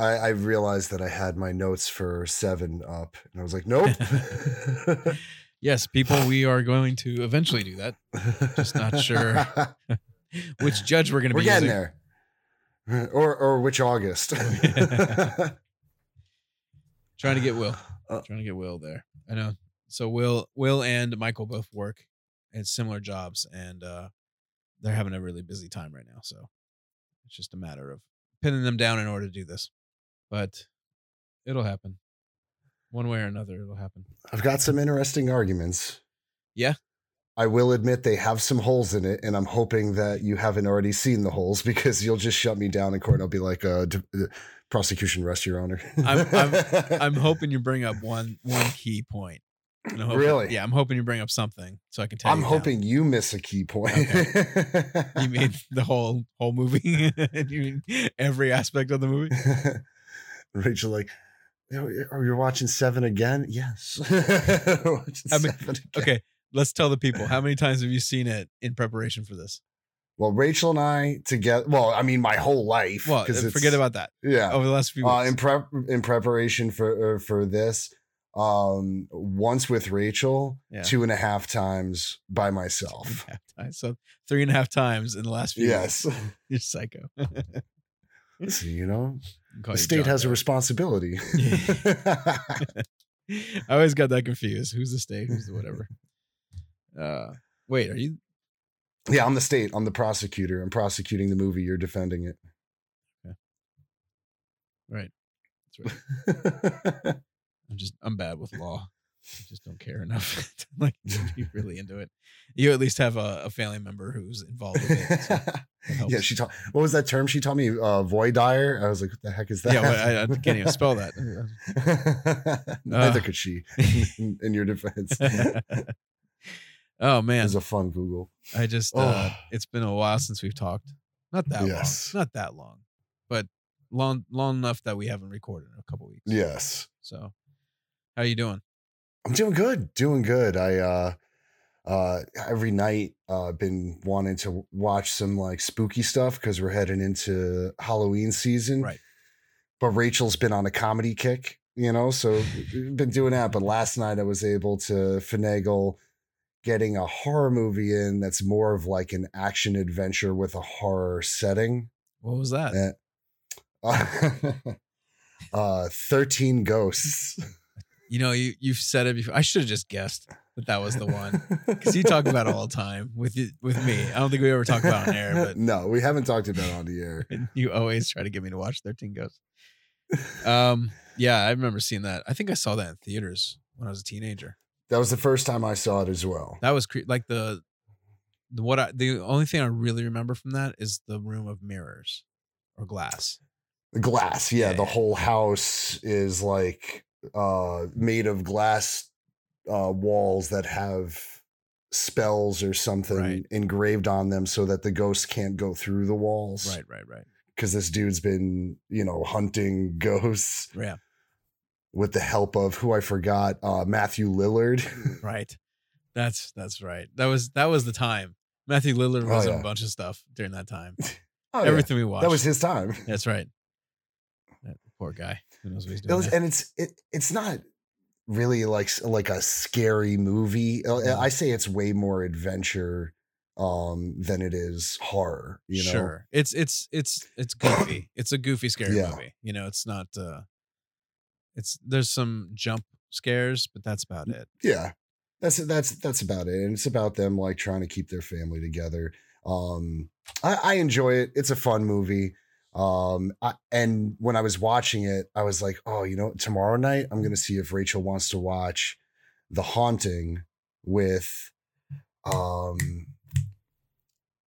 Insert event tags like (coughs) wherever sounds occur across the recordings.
I, I realized that I had my notes for seven up, and I was like, nope. (laughs) yes, people, we are going to eventually do that. Just not sure (laughs) which judge we're going to We're be getting using. there. (laughs) Or or which August? Trying to get Will. Uh, Trying to get Will there. I know. So Will, Will and Michael both work at similar jobs, and uh, they're having a really busy time right now. So it's just a matter of pinning them down in order to do this. But it'll happen, one way or another. It'll happen. I've got some interesting arguments. Yeah. I will admit they have some holes in it, and I'm hoping that you haven't already seen the holes (laughs) because you'll just shut me down in court. And I'll be like, uh, d- uh, prosecution, rest your honor. I'm- (laughs) I'm hoping you bring up one one key point. I'm hoping- Really? Yeah, I'm hoping you bring up something so I can tell. I'm you now. hoping you miss a key point. (laughs) you mean the whole whole movie. you mean every aspect of the movie. (laughs) Rachel, like, are you watching Seven again? Yes. (laughs) I mean, (laughs) again. Okay, let's tell the people how many times have you seen it in preparation for this? Well, Rachel and I together. Well, I mean, my whole life. Well, forget about that. yeah. Over the last few uh, in prep in preparation for uh, for this um once with rachel Yeah. two and a half times by myself Half time. so three and a half times in the last few. yes you're psycho. (laughs) You know the state has a responsibility (laughs) (laughs) I always got that confused. Who's the state? Who's the whatever? Uh, wait, are you? yeah i'm the state i'm the prosecutor i'm prosecuting the movie you're defending it Right. That's right. I'm just I'm bad with law. I just don't care enough (laughs) to like to be really into it. You at least have a, a family member who's involved with it. so (laughs) yeah she taught what was that term she taught me uh void i was like what the heck is that yeah, well, I, I can't even spell that. (laughs) neither Uh. could she in, in your defense oh man, it was a fun google I just uh, Oh. it's been a while since we've talked. Not that Yes. long, not that long, but long long enough that we haven't recorded in a couple weeks. yes So, how are you doing? I'm doing good, doing good. I uh uh every night uh been wanting to watch some like spooky stuff because we're heading into Halloween season. Right. But Rachel's been on a comedy kick, you know, so (laughs) been doing that. But last night I was able to finagle getting a horror movie in that's more of like an action adventure with a horror setting. What was that? Eh. (laughs) uh 13 ghosts. (laughs) You know, you you've said it before. I should have just guessed that that was the one because you talk about it all the (laughs) time with you, with me. I don't think we ever talk about it on air, but (laughs) no, we haven't talked about it on the air. (laughs) you always try to get me to watch Thirteen Ghosts. Um, yeah, I remember seeing that. I think I saw that in theaters when I was a teenager. That was the first time I saw it as well. That was cre- like the the what I the only thing I really remember from that is the room of mirrors or glass. The glass, yeah, Yeah, the yeah. whole house is like uh made of glass uh walls that have spells or something Right. engraved on them so that the ghosts can't go through the walls. Right, right, right. Because this dude's been, you know, hunting (laughs) ghosts Yeah, with the help of who I forgot, uh Matthew Lillard. (laughs) right. That's that's right. That was that was the time. Matthew Lillard Oh, was in yeah. a bunch of stuff during that time. (laughs) Oh, yeah. Everything we watched. That was his time. That's right. That poor guy. Who knows what he's It was, and it's it, it's not really like like a scary movie. Uh. I say it's way more adventure um than it is horror. You know, Sure. It's it's it's it's (coughs) goofy. it's a goofy scary Yeah. movie. You know, it's not uh it's there's some jump scares, but that's about it. yeah, that's that's that's about it. And it's about them like trying to keep their family together. Um, I, I enjoy it. It's a fun movie. Um, I, and when I was watching it, I was like, oh, you know, tomorrow night I'm gonna see if Rachel wants to watch The Haunting with um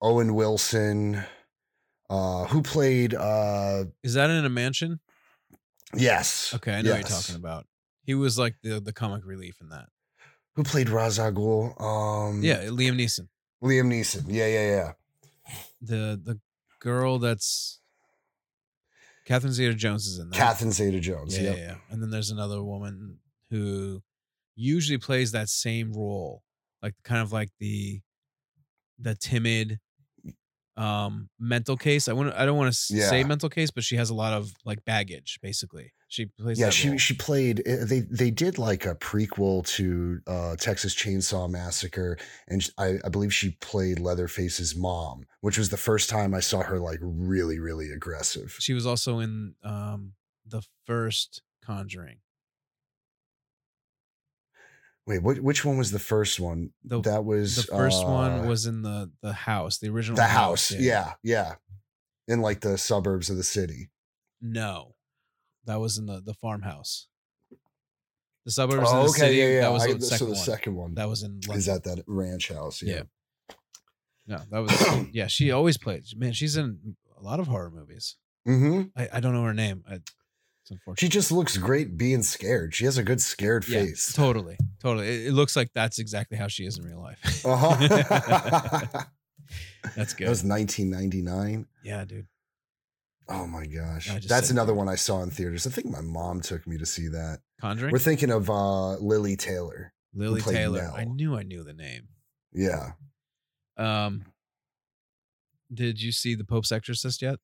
Owen Wilson, uh, who played uh Is that in a mansion? yes. Okay, I know what you're talking about. He was like the the comic relief in that. Who played Ghul? Um Yeah, Liam Neeson. Liam Neeson. Yeah, yeah, yeah. The the girl that's Catherine Zeta Jones is in that. Catherine Zeta Jones. Yeah, yep. yeah, yeah. And then there's another woman who usually plays that same role, like kind of like the the timid um mental case. I want I don't want to say mental case, but she has a lot of like baggage basically. She plays Yeah, she role. she played. uh, They they did like a prequel to uh, Texas Chainsaw Massacre, and I, I believe she played Leatherface's mom, which was the first time I saw her like really really aggressive. She was also in um the first Conjuring. Wait, what, which one was the first one? The that was the first uh, one was in the the house, the original the house. Yeah, yeah, in like the suburbs of the city. No, that was in the the farmhouse. The suburbs Oh, the okay, city. yeah, yeah. That was I- the so second the one. second one That was in London. is at that ranch house. Yeah. Yeah. No, that was yeah. She always plays. Man, she's in a lot of horror movies. hmm I, I don't know her name. I, it's unfortunate. She just looks great being scared. She has a good scared yeah, face. totally, totally. It, it looks like that's exactly how she is in real life. Uh-huh. (laughs) that's good. That was 1999. yeah, dude. Oh my gosh. That's another dude. one I saw in theaters. I think my mom took me to see that. Conjuring. We're thinking of uh Lili Taylor. Lili Taylor. I knew I knew the name. Yeah. Um, did you see the Pope's Exorcist yet?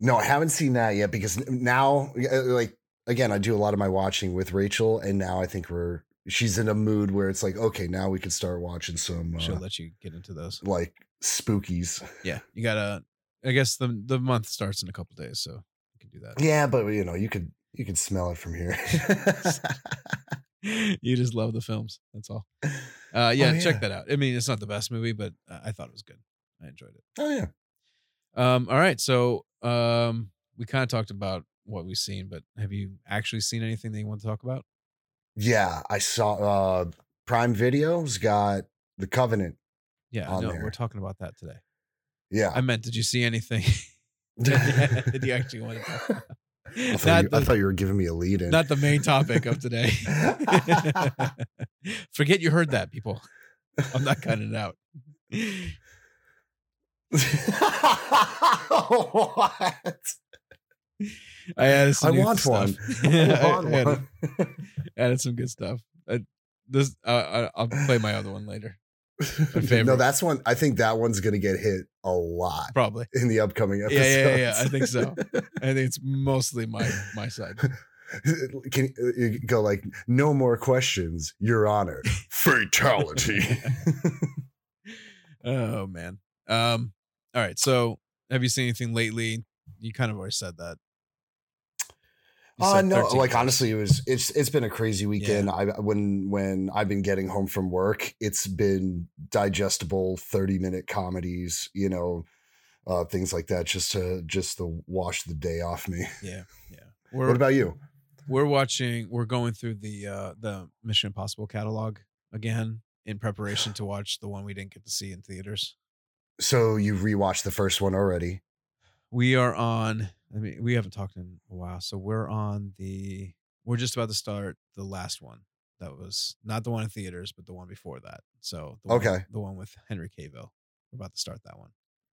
No, I haven't seen that yet because now uh, like again, I do a lot of my watching with Rachel and now I think we're she's in a mood where it's like, okay, now we can start watching some She'll uh, let you get into those. like spookies. Yeah, you gotta. I guess the the month starts in a couple days, so you can do that. Yeah, but you know, you could you could smell it from here. (laughs) you just love the films. That's all. Uh, yeah, Oh, check that out. I mean, it's not the best movie, but I thought it was good. I enjoyed it. oh yeah. Um, all right, so um, we kind of talked about what we've seen, but have you actually seen anything that you want to talk about? Yeah, I saw uh Prime Video's got The Covenant. Yeah, no, there. we're talking about that today. Yeah. I meant, did you see anything? (laughs) (laughs) did you actually want to talk about? I thought, you, I thought you were giving me a lead in. not the main topic of today. (laughs) Forget you heard that, people. I'm not cutting it out. what? I added some I want one. I I added, one. added some good stuff. Uh, this uh, I, I'll play my other one later. (laughs) no, that's one. I think that one's gonna get hit a lot Probably. in the upcoming episodes. yeah, yeah, yeah, I think so. I think it's mostly my my side. (laughs) Can you go like no more questions, Your Honor? Fatality. (laughs) Oh man. Um. All right. So, have you seen anything lately? You kind of already said that. You Uh no, 13 like honestly, it was it's it's been a crazy weekend. I when when I've been getting home from work, it's been digestible thirty minute comedies, you know, uh, things like that, just to just to wash the day off me. Yeah. Yeah. (laughs) We're What about you? we're watching. We're going through the uh the Mission Impossible catalog again in preparation to watch the one we didn't get to see in theaters. So you've rewatched the first one already? We are on. I mean, we haven't talked in a while, so we're on the. We're just about to start the last one. That was not the one in theaters, but the one before that. So the one, Okay. the one with Henry Cavill. We're about to start that one.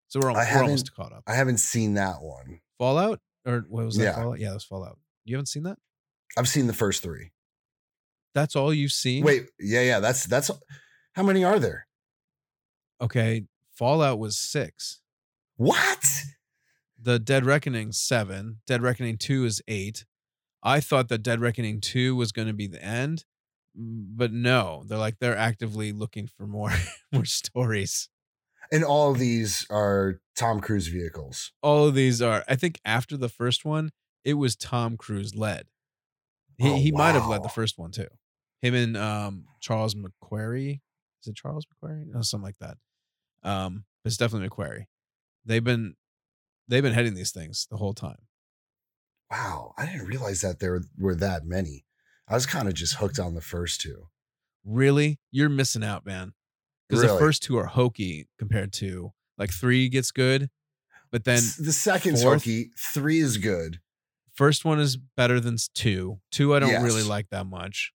So we're, al- I we're almost caught up. I haven't seen that one. Fallout or what was that? Yeah. Fallout? Yeah, that was Fallout. You haven't seen that? I've seen the first three. That's all you've seen? Wait, yeah, yeah. That's that's how many are there? Okay, Fallout was six. What? The Dead Reckoning seven. Dead Reckoning two is eight. I thought that Dead Reckoning two was going to be the end, mm, but no, they're like they're actively looking for more (laughs) more stories. And all of these are Tom Cruise vehicles. All of these are. I think after the first one, it was Tom Cruise led. He Oh, he might have led the first one too. Him and um Charles McQuarrie. Is it Charles McQuarrie? No, something like that. Um, but it's definitely McQuarrie. They've been they've been heading these things the whole time. Wow, I didn't realize that there were that many. I was kind of just hooked on the first two. Really, you're missing out, man. Because the first two are hokey compared to like three gets good, but then the second's fourth- hokey. Three is good. first one is better than two. Two I don't really like that much.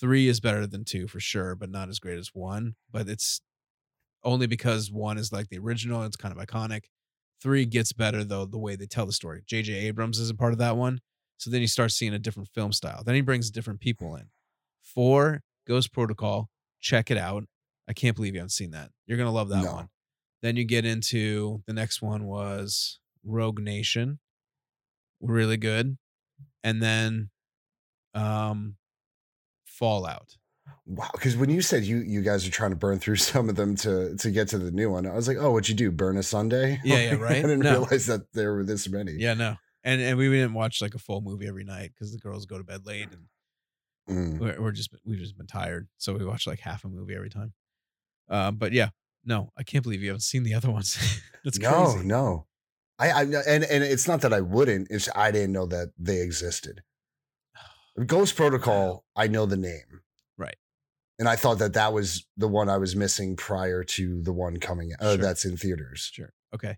Three is better than two for sure, but not as great as one. But it's only because one is like the original. It's kind of iconic. Three gets better though the way they tell the story. J.J. Abrams is a part of that one, so then you start seeing a different film style. Then he brings different people in. Four Ghost Protocol. Check it out. I can't believe you haven't seen that. You're gonna love that No. one. Then you get into the next one was Rogue Nation, really good, and then um Fallout. Wow, because when you said you you guys are trying to burn through (laughs) some of them to to get to the new one, I was like, oh, what'd you do? Burn a Sunday? Yeah, yeah, (laughs) right? I didn't No. realize that there were this many. Yeah, no, and and we didn't watch like a full movie every night because the girls go to bed late and Mm. we're, we're just we've just been tired, so we watch like half a movie every time. Uh, but yeah, no, I can't believe you haven't seen the other ones. (laughs) That's no, crazy. no. I, I and and it's not that I wouldn't. It's I didn't know that they existed. (sighs) Ghost Protocol, I know the name. And I thought that that was the one I was missing prior to the one coming. Uh, Sure. that's in theaters. Sure. Okay.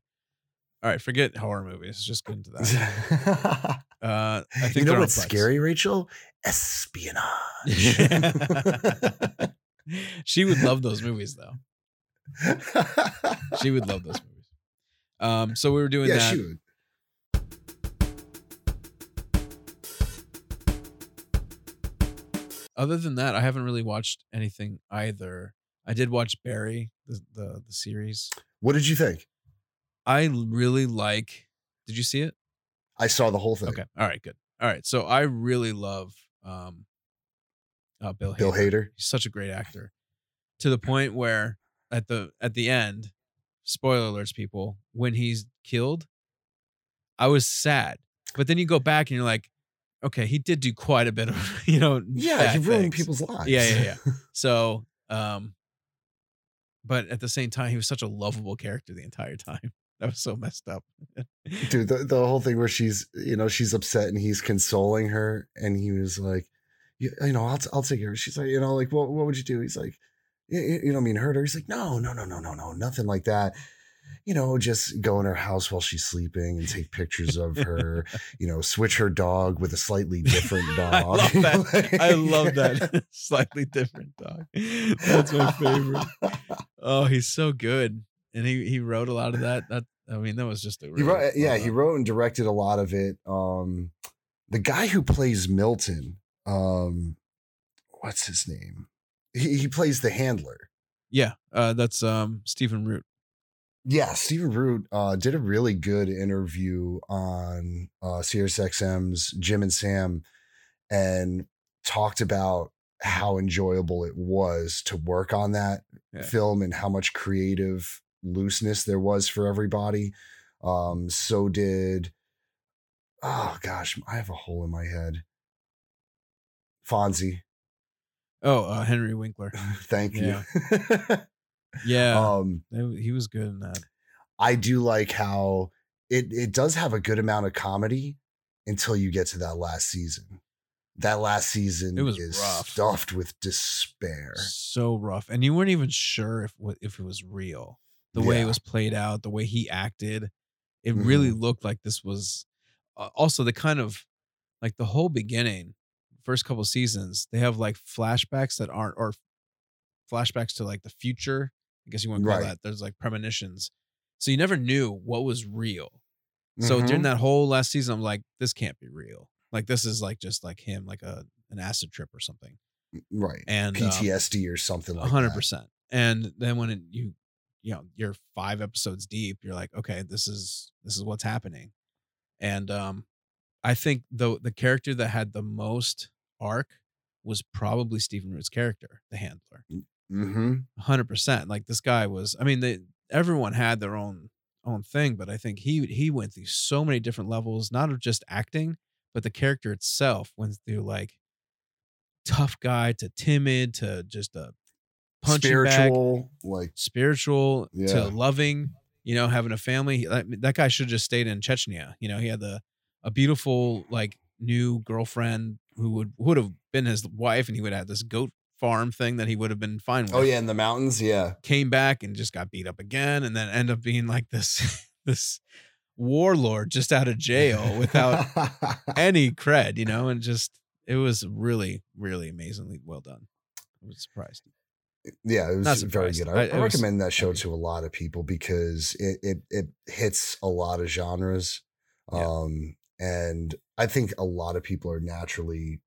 All right. Forget horror movies. Just get into that. (laughs) Uh, I think you know what's scary, Rachel? (laughs) Espionage. she would love those (laughs) movies, though. She would love those movies. Um, so we were doing yeah, that. Other than that, I haven't really watched anything either. I did watch Barry, the the, the series. What did you think? I really like. Did you see it? I saw the whole thing. Okay. All right. Good. All right. So I really love um, uh, Bill Bill Hader. Hader. He's such a great actor, to the point where at the at the end, spoiler alerts, people, when he's killed, I was sad. But then you go back and you're like, okay, he did do quite a bit of (laughs) you know. Yeah, he ruined things. people's lives. Yeah, yeah, yeah. (laughs) So, um, but at the same time, he was such a lovable character the entire time. (laughs) That was so messed up. dude the, the whole thing where she's you know she's upset and he's consoling her and he was like you, you know I'll, I'll take her she's like you know like what, what would you do he's like you, you you know I mean hurt her he's like no no no no no no nothing like that you know just go in her house while she's sleeping and take pictures of her (laughs) you know switch her dog with a slightly (laughs) different dog I love that. I love (laughs) that. Slightly different dog. That's my favorite. Oh, he's so good. And he he wrote a lot of that. That I mean, that was just a he wrote yeah he wrote and directed a lot of it um the guy who plays milton um what's his name he, he plays the handler Yeah, uh, that's um Stephen Root. Yeah stephen root uh did a really good interview on uh sirius xm's jim and sam and talked about how enjoyable it was to work on that Yeah. film and how much creative looseness there was for everybody. Um so did oh gosh i have a hole in my head. Fonzie. Oh, uh, Henry Winkler. (laughs) thank you (laughs) Yeah, um he was good in that. i do like how it it does have a good amount of comedy until you get to that last season that last season It was is rough. stuffed with despair So rough, and you weren't even sure if if it was real. The way it was played out, the way he acted, it really looked like this was. Uh, also, the kind of like the whole beginning, first couple seasons, they have like flashbacks that aren't or flashbacks to like the future. I guess you want to call Right. that. There's like premonitions, so you never knew what was real. So during Mhm. that whole last season, I'm like, this can't be real. Like this is like just like him, like a an acid trip or something. right And um, ptsd or something like hundred that. percent. And then when it, you, you know, you're five episodes deep, you're like, okay, this is this is what's happening. And um, I think the the character that had the most arc was probably Stephen Root's character, the handler. Mm-hmm hundred percent. Like this guy was. I mean, they everyone had their own own thing, but I think he he went through so many different levels, not of just acting, but the character itself went through like tough guy to timid to just a punching spiritual like spiritual Yeah. to loving you know having a family that, that guy should have just stayed in chechnya you know he had the a beautiful like new girlfriend who would would have been his wife and he would have this goat farm thing that he would have been fine with. oh yeah in the mountains? Yeah. Came back and just got beat up again and then end up being like this (laughs) this warlord just out of jail without (laughs) any cred you know and just it was really really amazingly well done. I was surprised. Yeah it was very good. i, I- I it was recommend that show to a lot of people because it it, it hits a lot of genres Yeah. um and i think a lot of people are naturally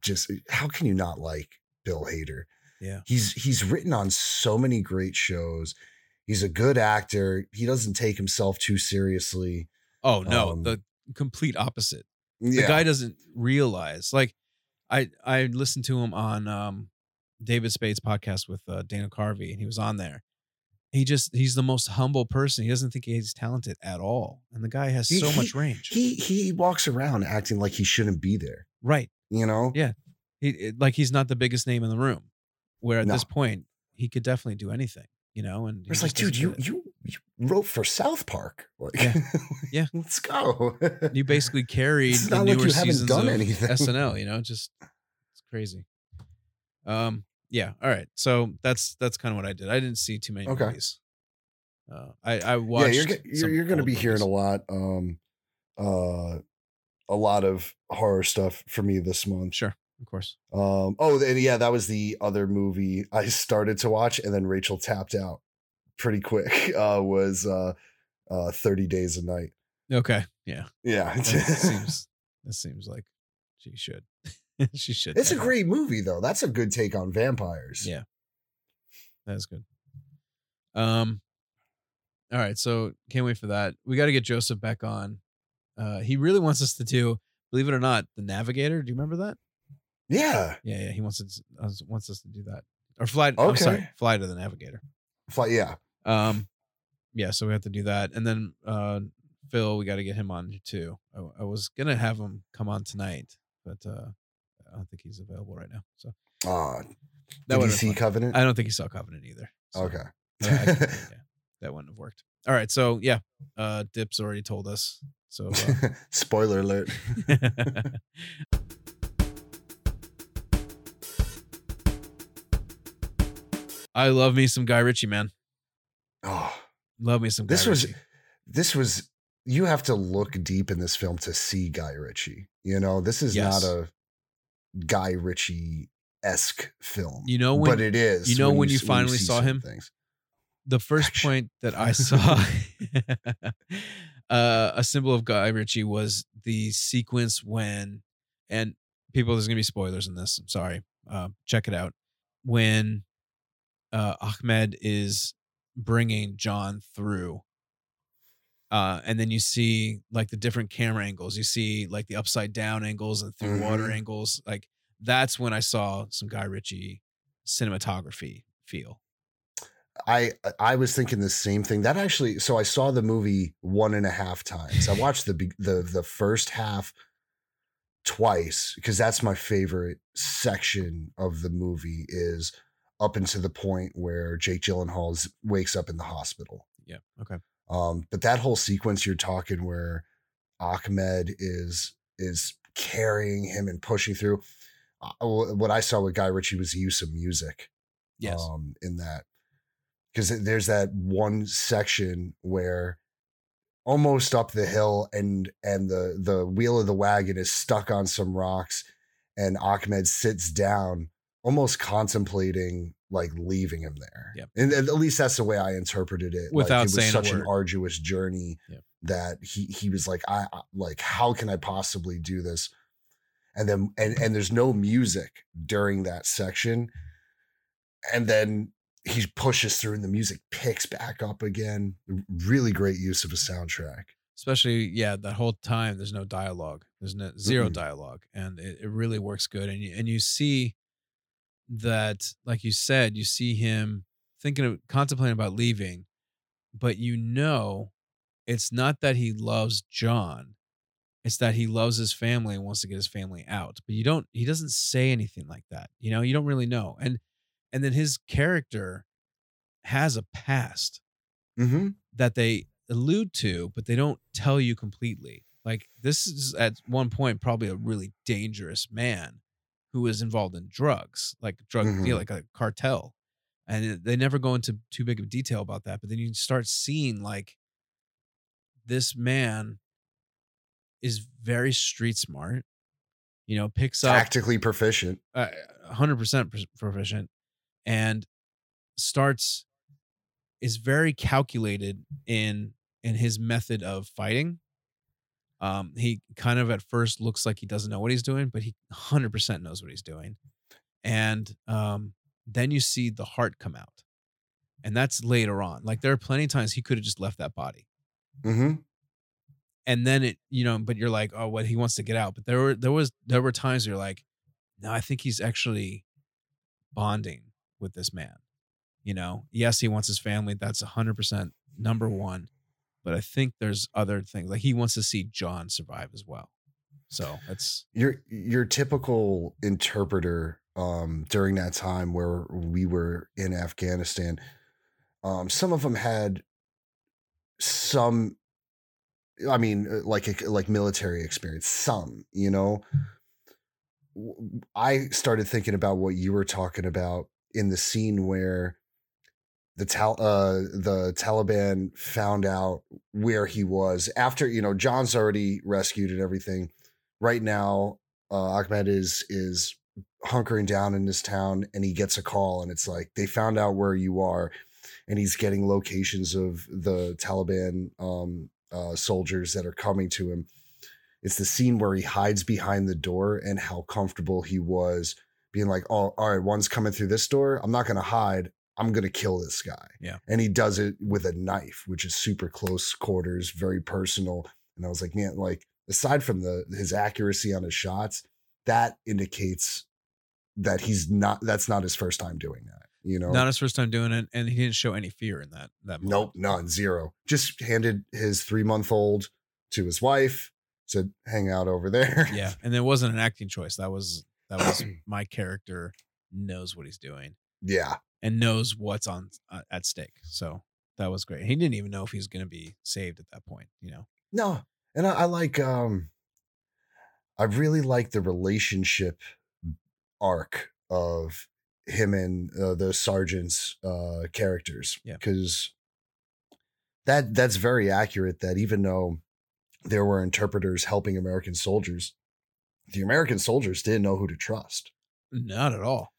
just how can you not like bill hader yeah he's he's written on so many great shows He's a good actor. He doesn't take himself too seriously. Oh no, Um, the complete opposite. The Yeah. guy doesn't realize. Like, I I listened to him on um David Spade's podcast with uh, Dana Carvey, and he was on there. He just he's the most humble person. He doesn't think he's talented at all, and the guy has He- so he- much range. he he walks around acting like he shouldn't be there. right. You know? Yeah. He like he's not the biggest name in the room. Where at No. this point he could definitely do anything, you know. And It's like, dude, you you you wrote for South Park. Like, Yeah. (laughs) Yeah. let's go. you basically carried It's the not like newer you haven't seasons done of anything. SNL. You know, just it's crazy. Um. Yeah. All right. So that's that's kind of what I did. I didn't see too many Okay. movies. Uh, I I yeah, watched. you're you're, you're going to be hearing a lot, um, uh, a lot of horror stuff for me this month. Sure, of course. Um, oh, and yeah, that was the other movie I started to watch, and then Rachel tapped out pretty quick. (laughs) Uh, was uh, uh, Thirty Days a Night. Okay. Yeah. Yeah, That (laughs) seems that seems like she should. (laughs) she should. it's a out. great movie though. That's a good take on vampires. Yeah. That's good. Um. All right, so can't wait for that. We got to get Joseph back on. Uh, he really wants us to do, believe it or not, the Navigator. Do you remember that? Yeah. Yeah, yeah. He wants us wants us to do that or fly. I'm sorry, Okay. fly to the Navigator. Fly- yeah. Um, yeah. So we have to do that, and then uh, Phil, we got to get him on too. I, I was gonna have him come on tonight, but uh, I don't think he's available right now. So Uh, that did see fun. Covenant? I don't think he saw Covenant either. so- okay. Yeah, (laughs) yeah, that wouldn't have worked. All right, so yeah, uh, Dips already told us. So uh, (laughs) Spoiler alert. (laughs) I love me some Guy Ritchie, man. Oh, Love me some. Guy This was- this was you have to look deep in this film to see Guy Ritchie. You know, this is Yes. not a Guy Ritchie esque film. You know when but it is. you know when you s- finally see saw him? Things. the first point that I saw (laughs) uh, a symbol of Guy Ritchie was the sequence when, and people, there's gonna be spoilers in this. I'm sorry. Uh, check it out. When uh, Ahmed is bringing John through, uh, and then you see like the different camera angles. You see like the upside down angles and through water Mhm. angles. Like that's when I saw some Guy Ritchie cinematography feel. I I was thinking the same thing. That actually, so I saw the movie one and a half times. I watched the the the first half twice because that's my favorite section of the movie. Is up into the point where Jake Gyllenhaal wakes up in the hospital. Yeah. Okay. Um, but that whole sequence you're talking where Ahmed is is carrying him and pushing through. Uh, what I saw with Guy Ritchie was the use of music Yes. um, in that because there's that one section where almost up the hill and and the the wheel of the wagon is stuck on some rocks and Ahmed sits down almost contemplating like leaving him there. Yep. and, at least that's the way I interpreted it Without like, it was saying such an arduous journey Yep. that he he was like I like how can I possibly do this? And then and and there's no music during that section. And then he pushes through and the music picks back up again. Really great use of a soundtrack. Especially yeah that whole time there's no dialogue. There's no 0 Mm-mm. dialogue. And it, it really works good. And you, and you see that like you said you see him thinking of contemplating about leaving but you know it's not that he loves john it's that he loves his family and wants to get his family out but you don't he doesn't say anything like that you know you don't really know and and then his character has a past mm-hmm. that they allude to, but they don't tell you completely. Like this is at one point probably a really dangerous man who is involved in drugs, like drug Mhm. deal, like a cartel. And it- they never go into too big of detail about that. But then you start seeing like this man is very street smart, you know, picks up tactically proficient uh, 100% pr- proficient and starts is very calculated in in his method of fighting um he kind of at first looks like he doesn't know what he's doing but he 100% knows what he's doing and um then you see the heart come out and that's later on. Like there are plenty of times he could have just left that body, hmm and then it, you know, but you're like, oh, what he wants to get out. But there were there was there were times where you're like, no, I think he's actually bonding with this man. You know, yes, he wants his family. That's hundred percent number one. But I think there's other things like he wants to see John survive as well. So that's Your your typical interpreter um, during that time where we were in Afghanistan, um, some of them had some. I mean, uh, like like military experience. Some, you know. I started thinking about what you were talking about in the scene where the Tal- uh, the Taliban found out where he was after you know John's already rescued and everything. Right now, uh, Ahmed is is hunkering down in this town, and he gets a call, and it's like they found out where you are, and he's getting locations of the Taliban um, uh, soldiers that are coming to him. It's the scene where he hides behind the door, and how comfortable he was being like, "Oh, all right, one's coming through this door. I'm not going to hide. I'm going to kill this guy." Yeah. and he does it with a knife, which is super close quarters, very personal. And I was like, man, like aside from the his accuracy on his shots, that indicates that he's not. That's not his first time doing that. You know, not his first time doing it, and he didn't show any fear in that that. moment. nope, none, zero. Just handed his three month old to his wife. Said, hang out over there. (laughs) Yeah, and it wasn't an acting choice. That was that was (clears throat) my character knows what he's doing yeah. And knows what's on uh, at stake. So that was great. He didn't even know if he was going to be saved at that point. You know. No, and I, I like um I really like the relationship arc of him and uh, the sergeant's uh characters Yeah. because that that's very accurate that even though there were interpreters helping American soldiers the American soldiers didn't know who to trust Not at all.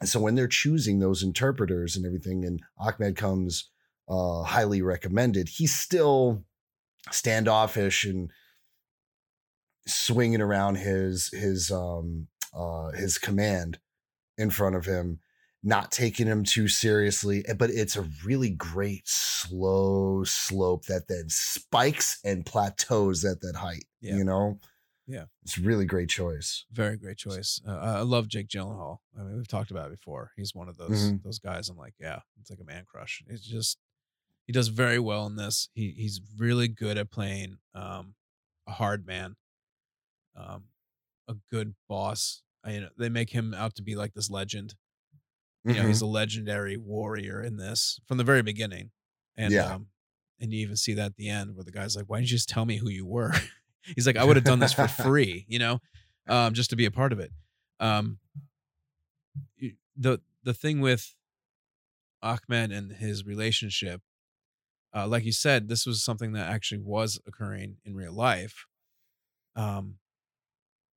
And so when they're choosing those interpreters and everything, and Ahmed comes uh, highly recommended, he's still standoffish and swinging around his his um uh his command in front of him, not taking him too seriously. eh, But it's a really great slow slope that then spikes and plateaus at that height. Yeah. You know, Yeah. it's a really great choice. Very great choice. Uh, I love Jake Gyllenhaal. I mean, we've talked about it before. He's one of those Mhm. those guys. I'm like, yeah, it's like a man crush. It's just he does very well in this. He he's really good at playing um, a hard man, um, a good boss. I, you know, they make him out to be like this legend. You know, he's a legendary warrior in this from the very beginning, and Yeah. um, and you even see that at the end where the guy's like, "Why didn't you just tell me who you were?" (laughs) he's like, "I would have done this for (laughs) free," you know, um, just to be a part of it. Um, the the thing with Ahmed and his relationship, uh, like you said, this was something that actually was occurring in real life. Um,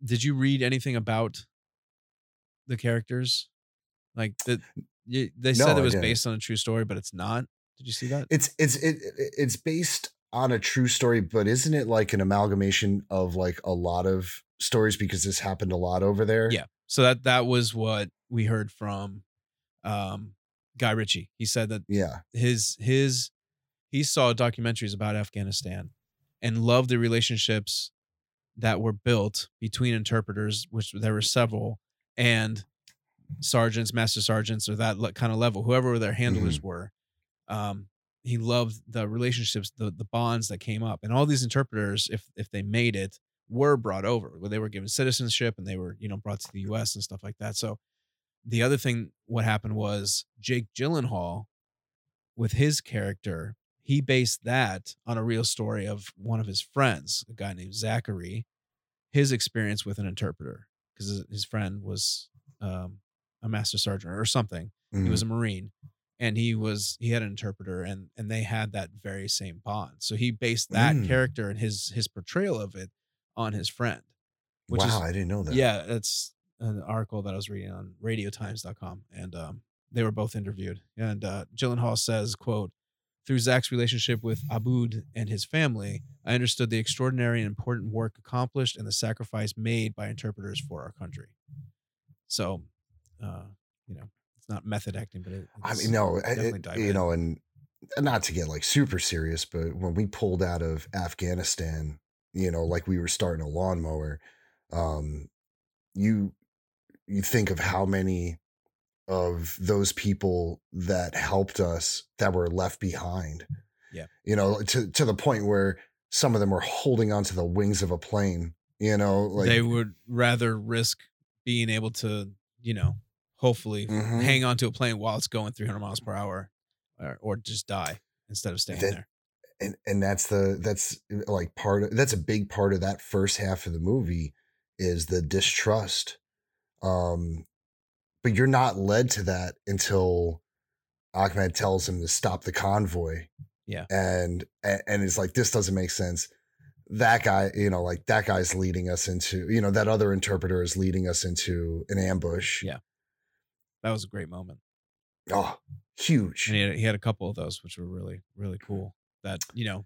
did you read anything about the characters? Like the, you, they No, said it was based on a true story, but it's not. Did you see that? it's it's it, it- it's based on a true story but isn't it like an amalgamation of like a lot of stories because this happened a lot over there Yeah. So that that was what we heard from um, Guy Ritchie. He said that yeah his his he saw documentaries about Afghanistan and loved the relationships that were built between interpreters, which there were several, and sergeants, master sergeants, or that kind of level, whoever their handlers were. Um, he loved the relationships, the the bonds that came up, and all these interpreters, if if they made it, were brought over. Where they were given citizenship and they were you know brought to the U.S. and stuff like that. So the other thing, what happened was Jake Gyllenhaal, with his character, he based that on a real story of one of his friends, a guy named Zachary, his experience with an interpreter because his, friend was um, a master sergeant or something. He Mhm. was a marine, and he was he had an interpreter, and and they had that very same bond. So he based that Mm. character and his his portrayal of it on his friend. Which wow is i didn't know that yeah, that's an article that I was reading on radiotimes.com and um, they were both interviewed. And uh, Gyllenhaal says, quote, through Zach's relationship with Aboud and his family, I understood the extraordinary and important work accomplished and the sacrifice made by interpreters for our country. So, uh, you know, It's not method acting, but it, I mean, no, it- definitely it- you in. know, and not to get like super serious, but when we pulled out of Afghanistan, you know, like we were starting a lawnmower, um, you you think of how many of those people that helped us that were left behind. Yeah. You know, to to the point where some of them were holding onto the wings of a plane, you know, like they would rather risk being able to, you know, hopefully Mhm. hang on to a plane while it's going 300 miles per hour, or, or just die instead of staying That- there. and and that's the that's uh, like part of that's a big part of that first half of the movie is the distrust um but you're not led to that until Ahmed tells him to stop the convoy Yeah. and and, and it's like this doesn't make sense that guy you know like that guy's leading us into you know that other interpreter is leading us into an ambush Yeah. That was a great moment. oh huge And he had, he had a couple of those, which were really, really cool. That, you know,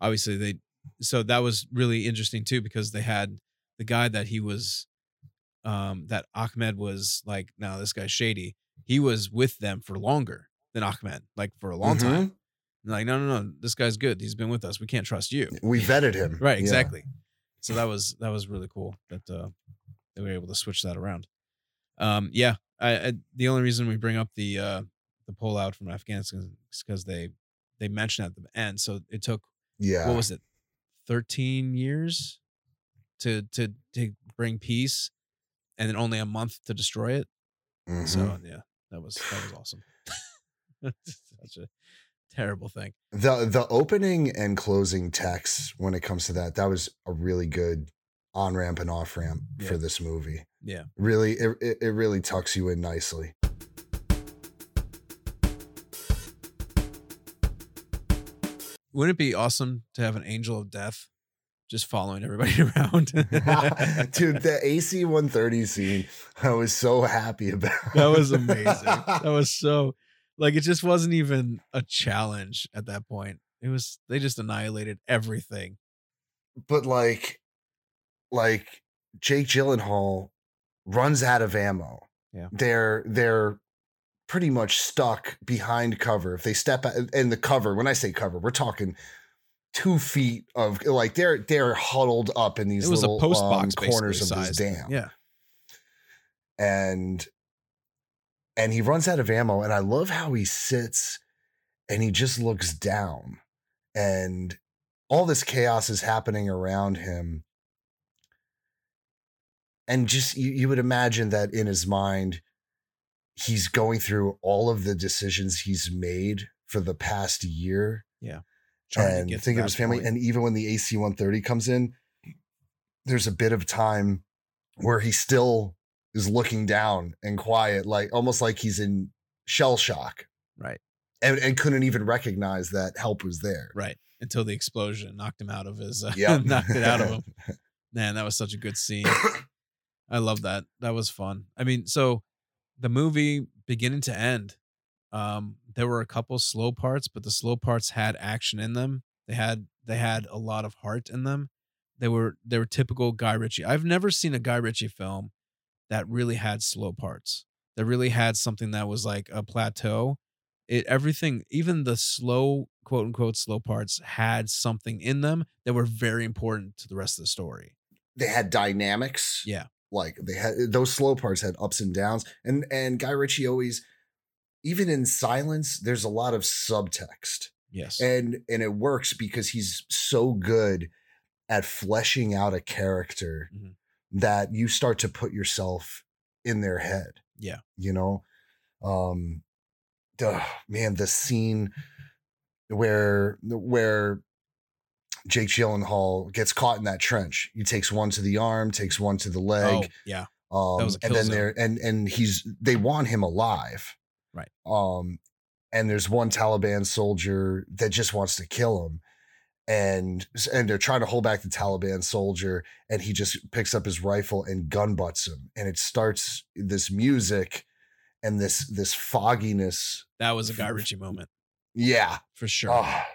obviously they, so that was really interesting too, because they had the guy that he was, um, that Ahmed was like, no, this guy's shady. He was with them for longer than Ahmed, like for a long time. Mhm. And like, no, no, no, this guy's good. He's been with us. We can't trust you. we vetted him Right, Yeah. exactly. So that was that was really cool that uh they were able to switch that around. Um yeah, I, I the only reason we bring up the uh the pullout from Afghanistan is because they they mentioned at the end. So it took yeah what was it, thirteen years to to to bring peace, and then only a month to destroy it. Mhm. So yeah, that was that was awesome. (laughs) Such a terrible thing. the the opening and closing text when it comes to that that was a really good on ramp and off ramp Yeah. for this movie Yeah. really it, it, really tucks you in nicely Wouldn't it be awesome to have an angel of death just following everybody (laughs) around? (laughs) dude the ac 130 scene i was so happy about (laughs) that was amazing. That was so like it just wasn't even a challenge at that point. It was they just annihilated everything. but like like jake gyllenhaal runs out of ammo. Yeah. they're they're pretty much stuck behind cover. If they step out in the cover when i say cover we're talking two feet of like they're they're huddled up in these it was little a post um, box corners of this dam. Yeah. and and he runs out of ammo and i love how he sits and he just looks down. And all this chaos is happening around him and just you, you would imagine that in his mind he's going through all of the decisions he's made for the past year Trying and think of his family. point. And even when the AC 130 comes in, there's a bit of time where he still is looking down and quiet, like almost like he's in shell shock right. and, and couldn't even recognize that help was there. Right. Until the explosion knocked him out of his uh, Yeah. (laughs) knocked it out of him. (laughs) Man, that was such a good scene. (coughs) I love that. That was fun. I mean, so the movie beginning to end, um, there were a couple slow parts, but the slow parts had action in them. They had they had a lot of heart in them. They were they were typical Guy Ritchie. I've never seen a Guy Ritchie film that really had slow parts. That really had something that was like a plateau. It everything, even the slow quote unquote slow parts had something in them that were very important to the rest of the story. They had dynamics. Yeah. Like they had those slow parts had ups and downs. And and Guy Ritchie always, even in silence, there's a lot of subtext. Yes. and and it works because he's so good at fleshing out a character Mhm. that you start to put yourself in their head Yeah. you know um the man the scene where where Jake Gyllenhaal gets caught in that trench. He takes one to the arm, takes one to the leg. Oh, yeah. Um, and then there and and he's they want him alive, Right. Um, and there's one Taliban soldier that just wants to kill him, and and they're trying to hold back the Taliban soldier, and he just picks up his rifle and gun butts him, and it starts this music, and this this fogginess. That was a Guy Ritchie moment Yeah. for sure. Ah,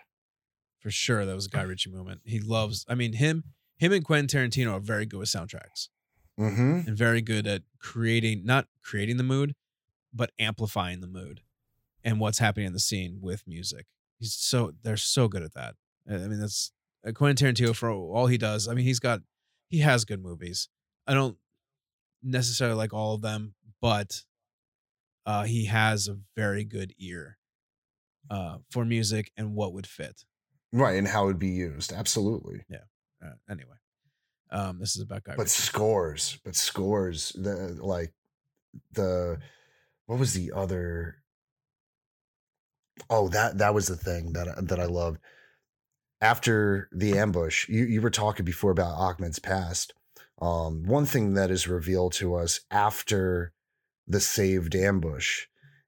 For sure, that was a Guy Ritchie moment. He loves. I mean, him, him, and Quentin Tarantino are very good with soundtracks mhm. and very good at creating, not creating the mood, but amplifying the mood and what's happening in the scene with music. He's so they're so good at that. I I mean, that's uh, Quentin Tarantino for all he does. I mean, he's got he has good movies. I don't necessarily like all of them, but uh, he has a very good ear uh, for music and what would fit. Right and how it would be used absolutely. Uh, anyway, um, this is about Guy but scores but scores the like the what was the other oh that that was the thing that I- that i loved. After the ambush you you were talking before about ahmed's past um one thing that is revealed to us after the saved ambush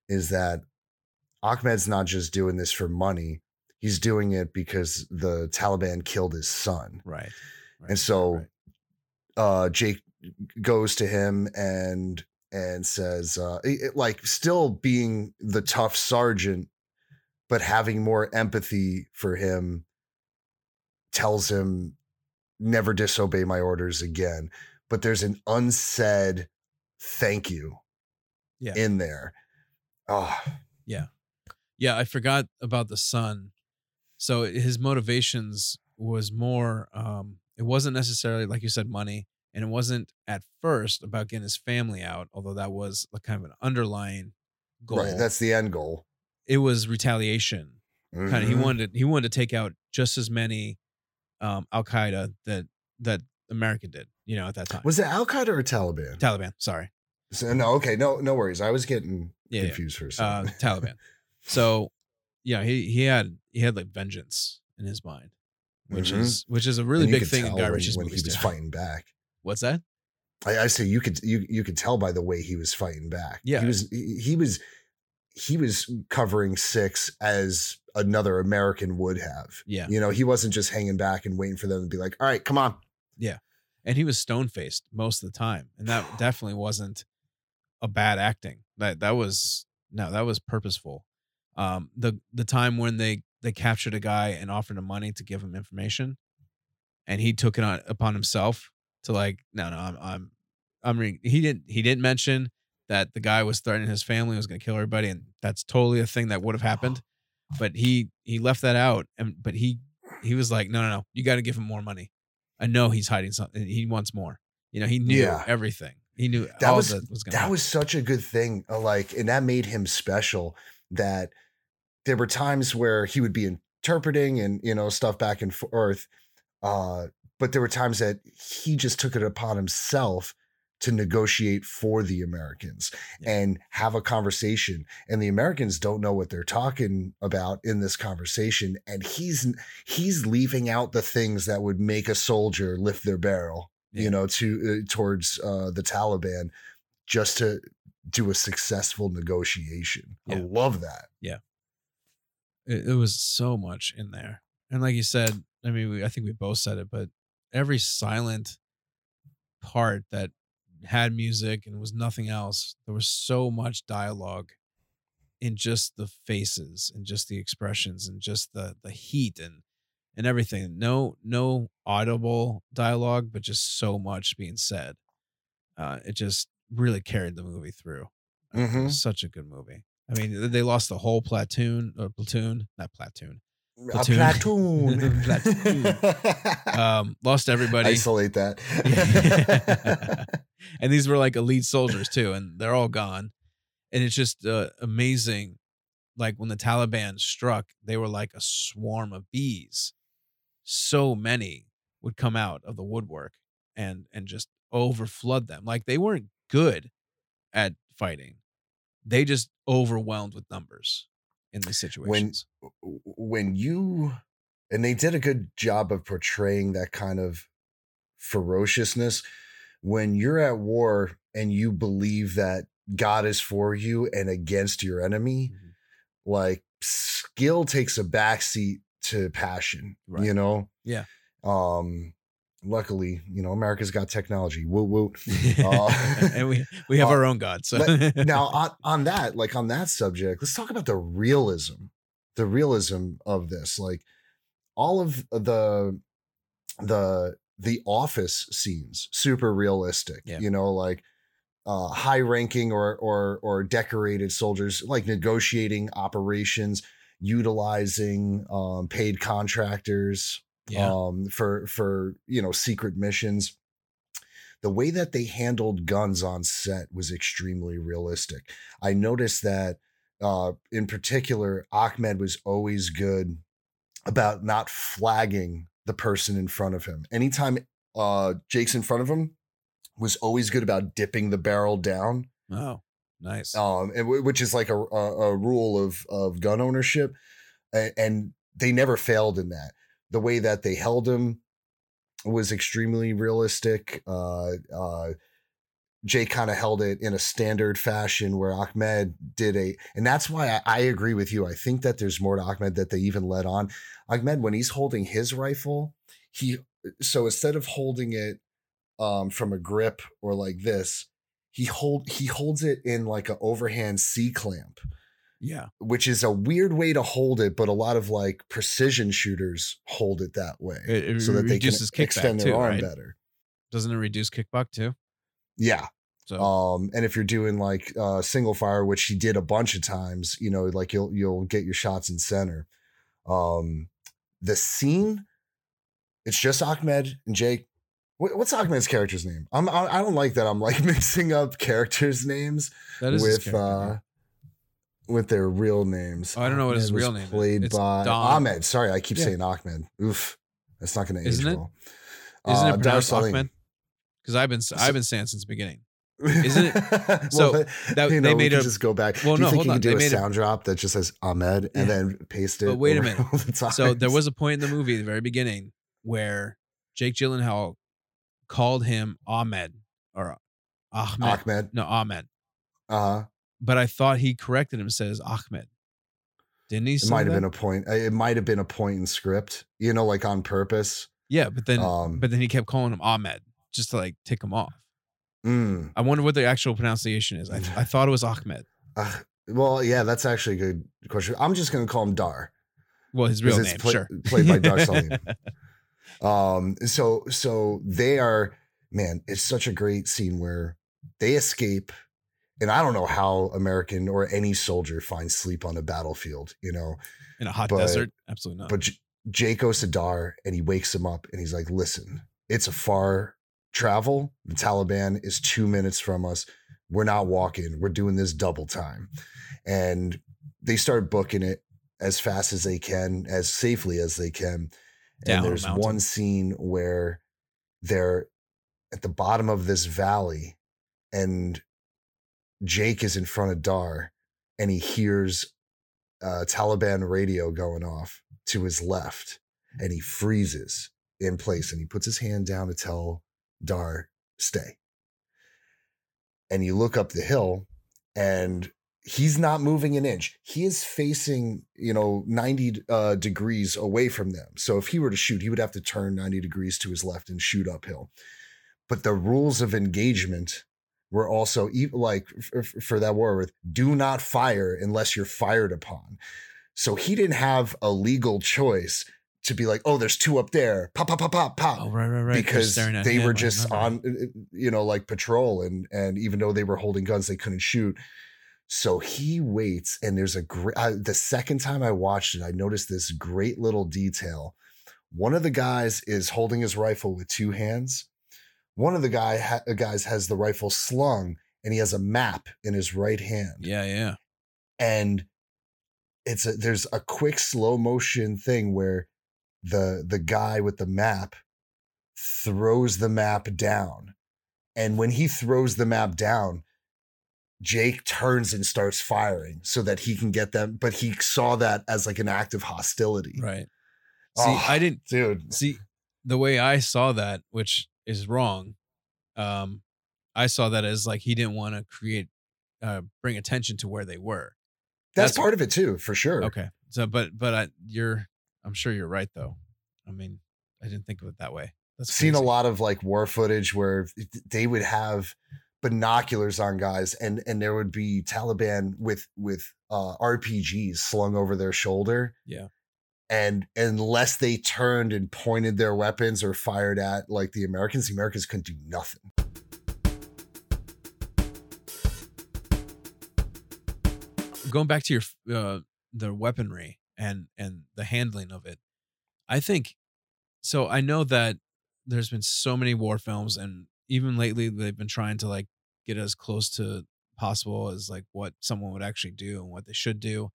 is that ahmed's not just doing this for money he's doing it because the taliban killed his son right, right, and so right. uh jake goes to him and and says uh it- like still being the tough sergeant but having more empathy for him tells him never disobey my orders again but there's an unsaid thank you Yeah. in there oh yeah yeah, I forgot about the son. So his motivations was more. um It wasn't necessarily like you said, money, and it wasn't at first about getting his family out, although that was like kind of an underlying goal. right that's the end goal it was retaliation. Kind of, he wanted he wanted to take out just as many um Al Qaeda that that America did. You know, at that time. was it al-qaeda or taliban Taliban? Sorry. So- no okay no no worries i was getting Yeah, yeah. confused for a uh, Taliban. (laughs) So, yeah, he he had he had like vengeance in his mind, which Mhm. is which is a really big thing in Guy when, Ritchie's when movies he was too. fighting back. (laughs) What's that? I, I say you could you you could tell by the way he was fighting back. Yeah. he was he, he was he was covering six as another American would have. Yeah, You know, he wasn't just hanging back and waiting for them to be like, "All right, come on." Yeah, and he was stone faced most of the time, and that (sighs) definitely wasn't a bad acting. That that was no, that was purposeful. Um, the the time when they they captured a guy and offered him money to give him information, and he took it on upon himself to like, no, no, I'm I'm I'm re-. he didn't he didn't mention that the guy was threatening his family was going to kill everybody, and that's totally a thing that would have happened. (sighs) But he he left that out, and but he he was like, no, no, no, you got to give him more money. I know he's hiding something. He wants more. You know, he knew Yeah. everything. He knew That all was- that was That was such a good thing. uh, Like, and that made him special. That there were times where he would be interpreting and you know stuff back and forth, uh, but there were times that he just took it upon himself to negotiate for the Americans Yeah. and have a conversation. And the Americans don't know what they're talking about in this conversation, and he's he's leaving out the things that would make a soldier lift their barrel, Yeah. you know, to uh, towards uh, the Taliban, just to do a successful negotiation. I love that. Yeah. It, it was so much in there and like you said i mean we, i think we both said it but every silent part that had music and was nothing else there was so much dialogue in just the faces and just the expressions and just the the heat and and everything no no audible dialogue but just so much being said uh it just really carried the movie through Uh, Mhm. such a good movie i mean they lost the whole platoon or platoon not platoon A Platoon. (laughs) platoon. Platoon. (laughs) um lost everybody Isolate that. (laughs) and these were like elite soldiers too and they're all gone and it's just uh, amazing like when the taliban struck they were like a swarm of bees so many would come out of the woodwork and and just overflood them like they weren't good at fighting they just overwhelmed with numbers in these situations when when you and they did a good job of portraying that kind of ferociousness when you're at war and you believe that god is for you and against your enemy Mhm. like skill takes a backseat to passion Right. you know Yeah. um luckily you know america's got technology. Woo woo (laughs) Uh, (laughs) and we we have uh, our own god so. (laughs) now on, on that like on that subject let's talk about the realism the realism of this. Like all of the the the office scenes super realistic Yeah. you know like uh, high-ranking or or or decorated soldiers, like negotiating operations, utilizing um, paid contractors Yeah. um, for for you know secret missions. The way that they handled guns on set was extremely realistic. I noticed that uh, in particular, Ahmed was always good about not flagging the person in front of him. Anytime uh, Jake's in front of him, was always good about dipping the barrel down oh, nice. um, and w- which is like a, a, a rule of of gun ownership, and, and they never failed in that. The way that they held him was extremely realistic. Uh, uh, Jay kind of held it in a standard fashion where Ahmed did a, and that's why I, I agree with you. I think that there's more to Ahmed that they even let on. Ahmed, when he's holding his rifle, he so instead of holding it um, from a grip or like this, he hold he holds it in like an overhand C clamp, yeah. which is a weird way to hold it, but a lot of like precision shooters hold it that way It, so that they can extend their too, arm right? better. Doesn't it reduce kickback too? Yeah. So Um, and if you're doing like uh single fire, which he did a bunch of times, you know, like you'll you'll get your shots in center. Um, the scene, it's just Ahmed and Jake. What's Ahmed's character's name? I'm I, I don't like that. I'm like (laughs) mixing up characters' names that is with character uh name. With their real names. Oh, I don't know what his Ahmed real name is. Played by Don- Ahmed. Sorry, I keep Yeah. saying Ahmed. Oof, that's not going to age Isn't it? well. Isn't Uh, it pronounced. Ahmed? Because I've been I've been saying since the beginning. (laughs) Isn't it- Well, so that- that- you they know, we made a- just go back. Well, Do you no, think hold you on. could do They a made a- sound drop that just says Ahmed and Yeah. then paste it? But wait a minute. (laughs) the So there was a point in the movie, the very beginning, where Jake Gyllenhaal called him Ahmed or Ahmed. Ahmed. No, Ahmed. Uh, But I thought he corrected him, says Ahmed. Didn't he? it might have been a point. uh, It might have been a point in script, you know, like on purpose. yeah, but then Um, but then he kept calling him Ahmed just to like tick him off. mm, I wonder what the actual pronunciation is. I, I (sighs) thought it was Ahmed. uh, well, yeah, that's actually a good question. I'm just going to call him Dar. Well, his real name, play- sure. played by Dar (laughs) Salim. Um, so so they are man, it's such a great scene where they escape, and I don't know how American or any soldier finds sleep on a battlefield, you know. In a hot but- desert, absolutely not. But J- Jake goes to Dar and he wakes him up and he's like, listen, it's a far travel. The Taliban is two minutes from us. We're not walking. We're doing this double time. And they start booking it as fast as they can, as safely as they can. And there's mountain. one scene where they're at the bottom of this valley and Jake is in front of Dar and he hears uh, Taliban radio going off to his left and he freezes in place and he puts his hand down to tell Dar, stay. And you look up the hill and he's not moving an inch. He is facing, you know, 90 uh, degrees away from them. So if he were to shoot, he would have to turn 90 degrees to his left and shoot uphill. But the rules of engagement were also like for that war with do not fire unless you're fired upon. So he didn't have a legal choice to be like, oh, there's two up there, pop, pop, pop, pop, pop oh, right, right, right. Because they him, were just on uh, you know like patrol and and even though they were holding guns they couldn't shoot so he waits and there's a great the second time i watched it i noticed this great little detail one of the guys is holding his rifle with two hands one of the guy ha- uh, guys has the rifle slung and he has a map in his right hand Yeah, yeah. and it's a there's a quick slow motion thing where the the guy with the map throws the map down and when he throws the map down Jake turns and starts firing so that he can get them but he saw that as like an act of hostility Right. See, Oh, I didn't dude see the way I saw that, which is wrong. Um, I saw that as like he didn't want to create, uh, bring attention to where they were. that's, that's- part of it too for sure Okay. So, but but I, you're, I'm sure you're right though. I mean, I didn't think of it that way. That's seen a lot of like war footage where they would have binoculars on guys and and there would be Taliban with with uh RPGs slung over their shoulder. Yeah and unless they turned and pointed their weapons or fired at like the Americans, the Americans couldn't do nothing. Going back to your uh, the weaponry and and the handling of it, I think so. I know that there's been so many war films, and even lately they've been trying to like get as close to possible as like what someone would actually do and what they should do.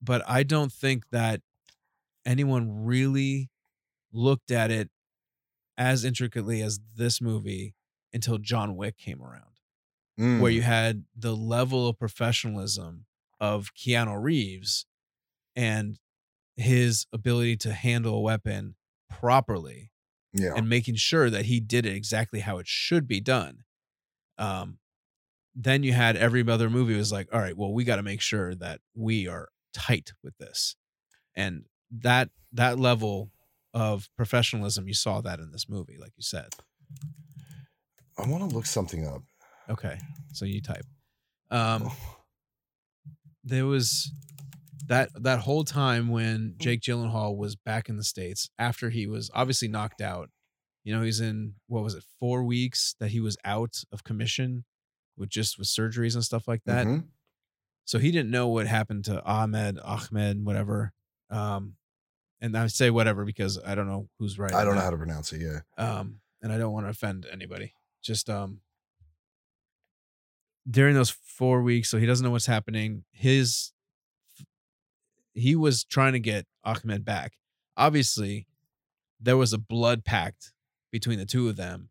But I don't think that anyone really looked at it as intricately as this movie until John Wick came around, where Mm. you had the level of professionalism of Keanu Reeves and his ability to handle a weapon properly yeah. and making sure that he did it exactly how it should be done. Um, then you had every other movie was like, all right, well, we got to make sure that we are tight with this, and that that level of professionalism, you saw that in this movie, like you said. I want to look something up. Okay, so you type. Um, Oh. there was that that whole time when Jake Gyllenhaal was back in the states after he was obviously knocked out. You know, he's in what was it, four weeks that he was out of commission with just with surgeries and stuff like that. Mhm. So he didn't know what happened to Ahmed, Ahmed, whatever. Um, and I say whatever because I don't know who's right. I don't know that how to pronounce it. Yeah. um and i don't want to offend anybody just um during those four weeks so he doesn't know what's happening his he was trying to get ahmed back obviously there was a blood pact between the two of them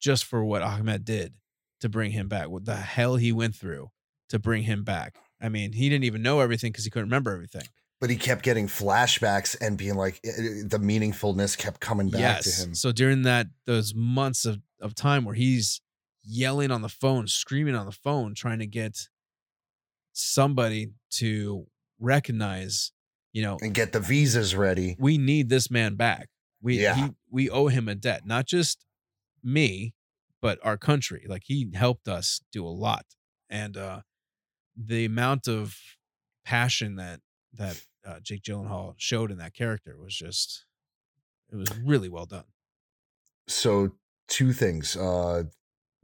just for what ahmed did to bring him back what the hell he went through to bring him back i mean he didn't even know everything because he couldn't remember everything But he kept getting flashbacks and being like, eh, eh, the meaningfulness kept coming back to him. So during that those months of of time where he's yelling on the phone, screaming on the phone, trying to get somebody to recognize, you know, and get the visas ready. we need this man back. We Yeah. he, we owe him a debt, not just me, but our country. Like he helped us do a lot, and uh the amount of passion that that uh, Jake Gyllenhaal showed in that character was just it was really well done. So two things. Uh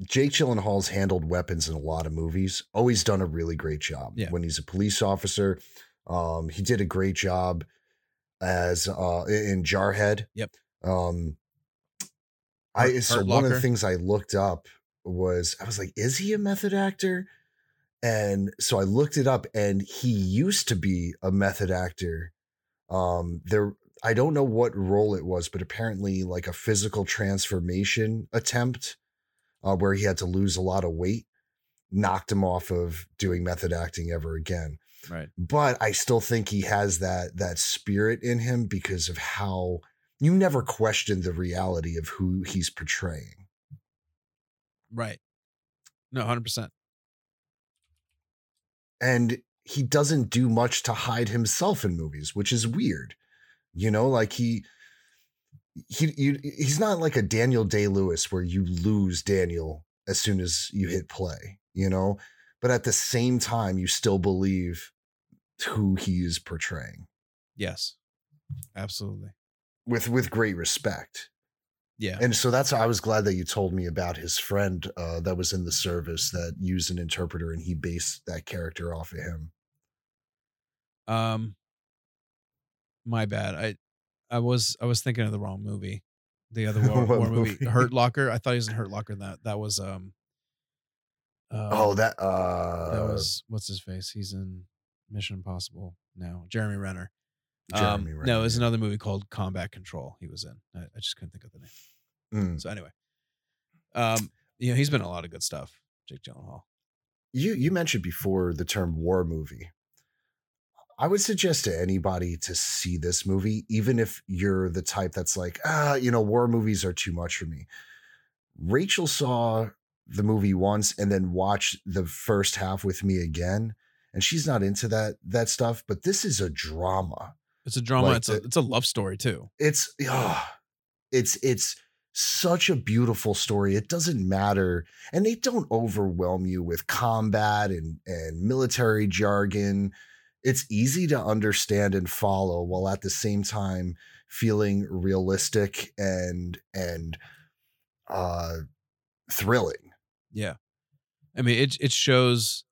Jake Gyllenhaal's handled weapons in a lot of movies. Always done a really great job. Yeah. When he's a police officer, um, he did a great job as uh in Jarhead. Yep. Um I so one of the things I looked up was I was like, is he a method actor? And so I looked it up and he used to be a method actor. Um there I don't know what role it was, but apparently like a physical transformation attempt uh, where he had to lose a lot of weight knocked him off of doing method acting ever again. Right. But I still think he has that that spirit in him because of how you never question the reality of who he's portraying. Right. No, hundred percent. And he doesn't do much to hide himself in movies, which is weird. You know, like he he you, he's not like a Daniel Day Lewis where you lose Daniel as soon as you hit play, you know, but at the same time you still believe who he is portraying Yes. Absolutely. with with great respect. Yeah. And so that's I was glad that you told me about his friend uh, that was in the service that used an interpreter and he based that character off of him. Um my bad. I I was I was thinking of the wrong movie. The other (laughs) war, war movie. movie? Hurt (laughs) Locker. I thought he was in Hurt Locker. That that was um uh, oh, that uh that was what's his face? He's in Mission Impossible now. Jeremy Renner. Jeremy um, no, it was another movie called Combat Control. He was in. I, I just couldn't think of the name. Mm. So anyway, um, you know, he's been in a lot of good stuff. Jake Gyllenhaal. you you mentioned before the term war movie. I would suggest to anybody to see this movie, even if you're the type that's like, ah, you know, war movies are too much for me. Rachel saw the movie once and then watched the first half with me again, and she's not into that that stuff. But this is a drama. It's a drama. Like it's a the- it's a love story too. It's ah, it's it's such a beautiful story. It doesn't matter, and they don't overwhelm you with combat and and military jargon. It's easy to understand and follow, while at the same time feeling realistic and and uh thrilling. Yeah, I mean it. It shows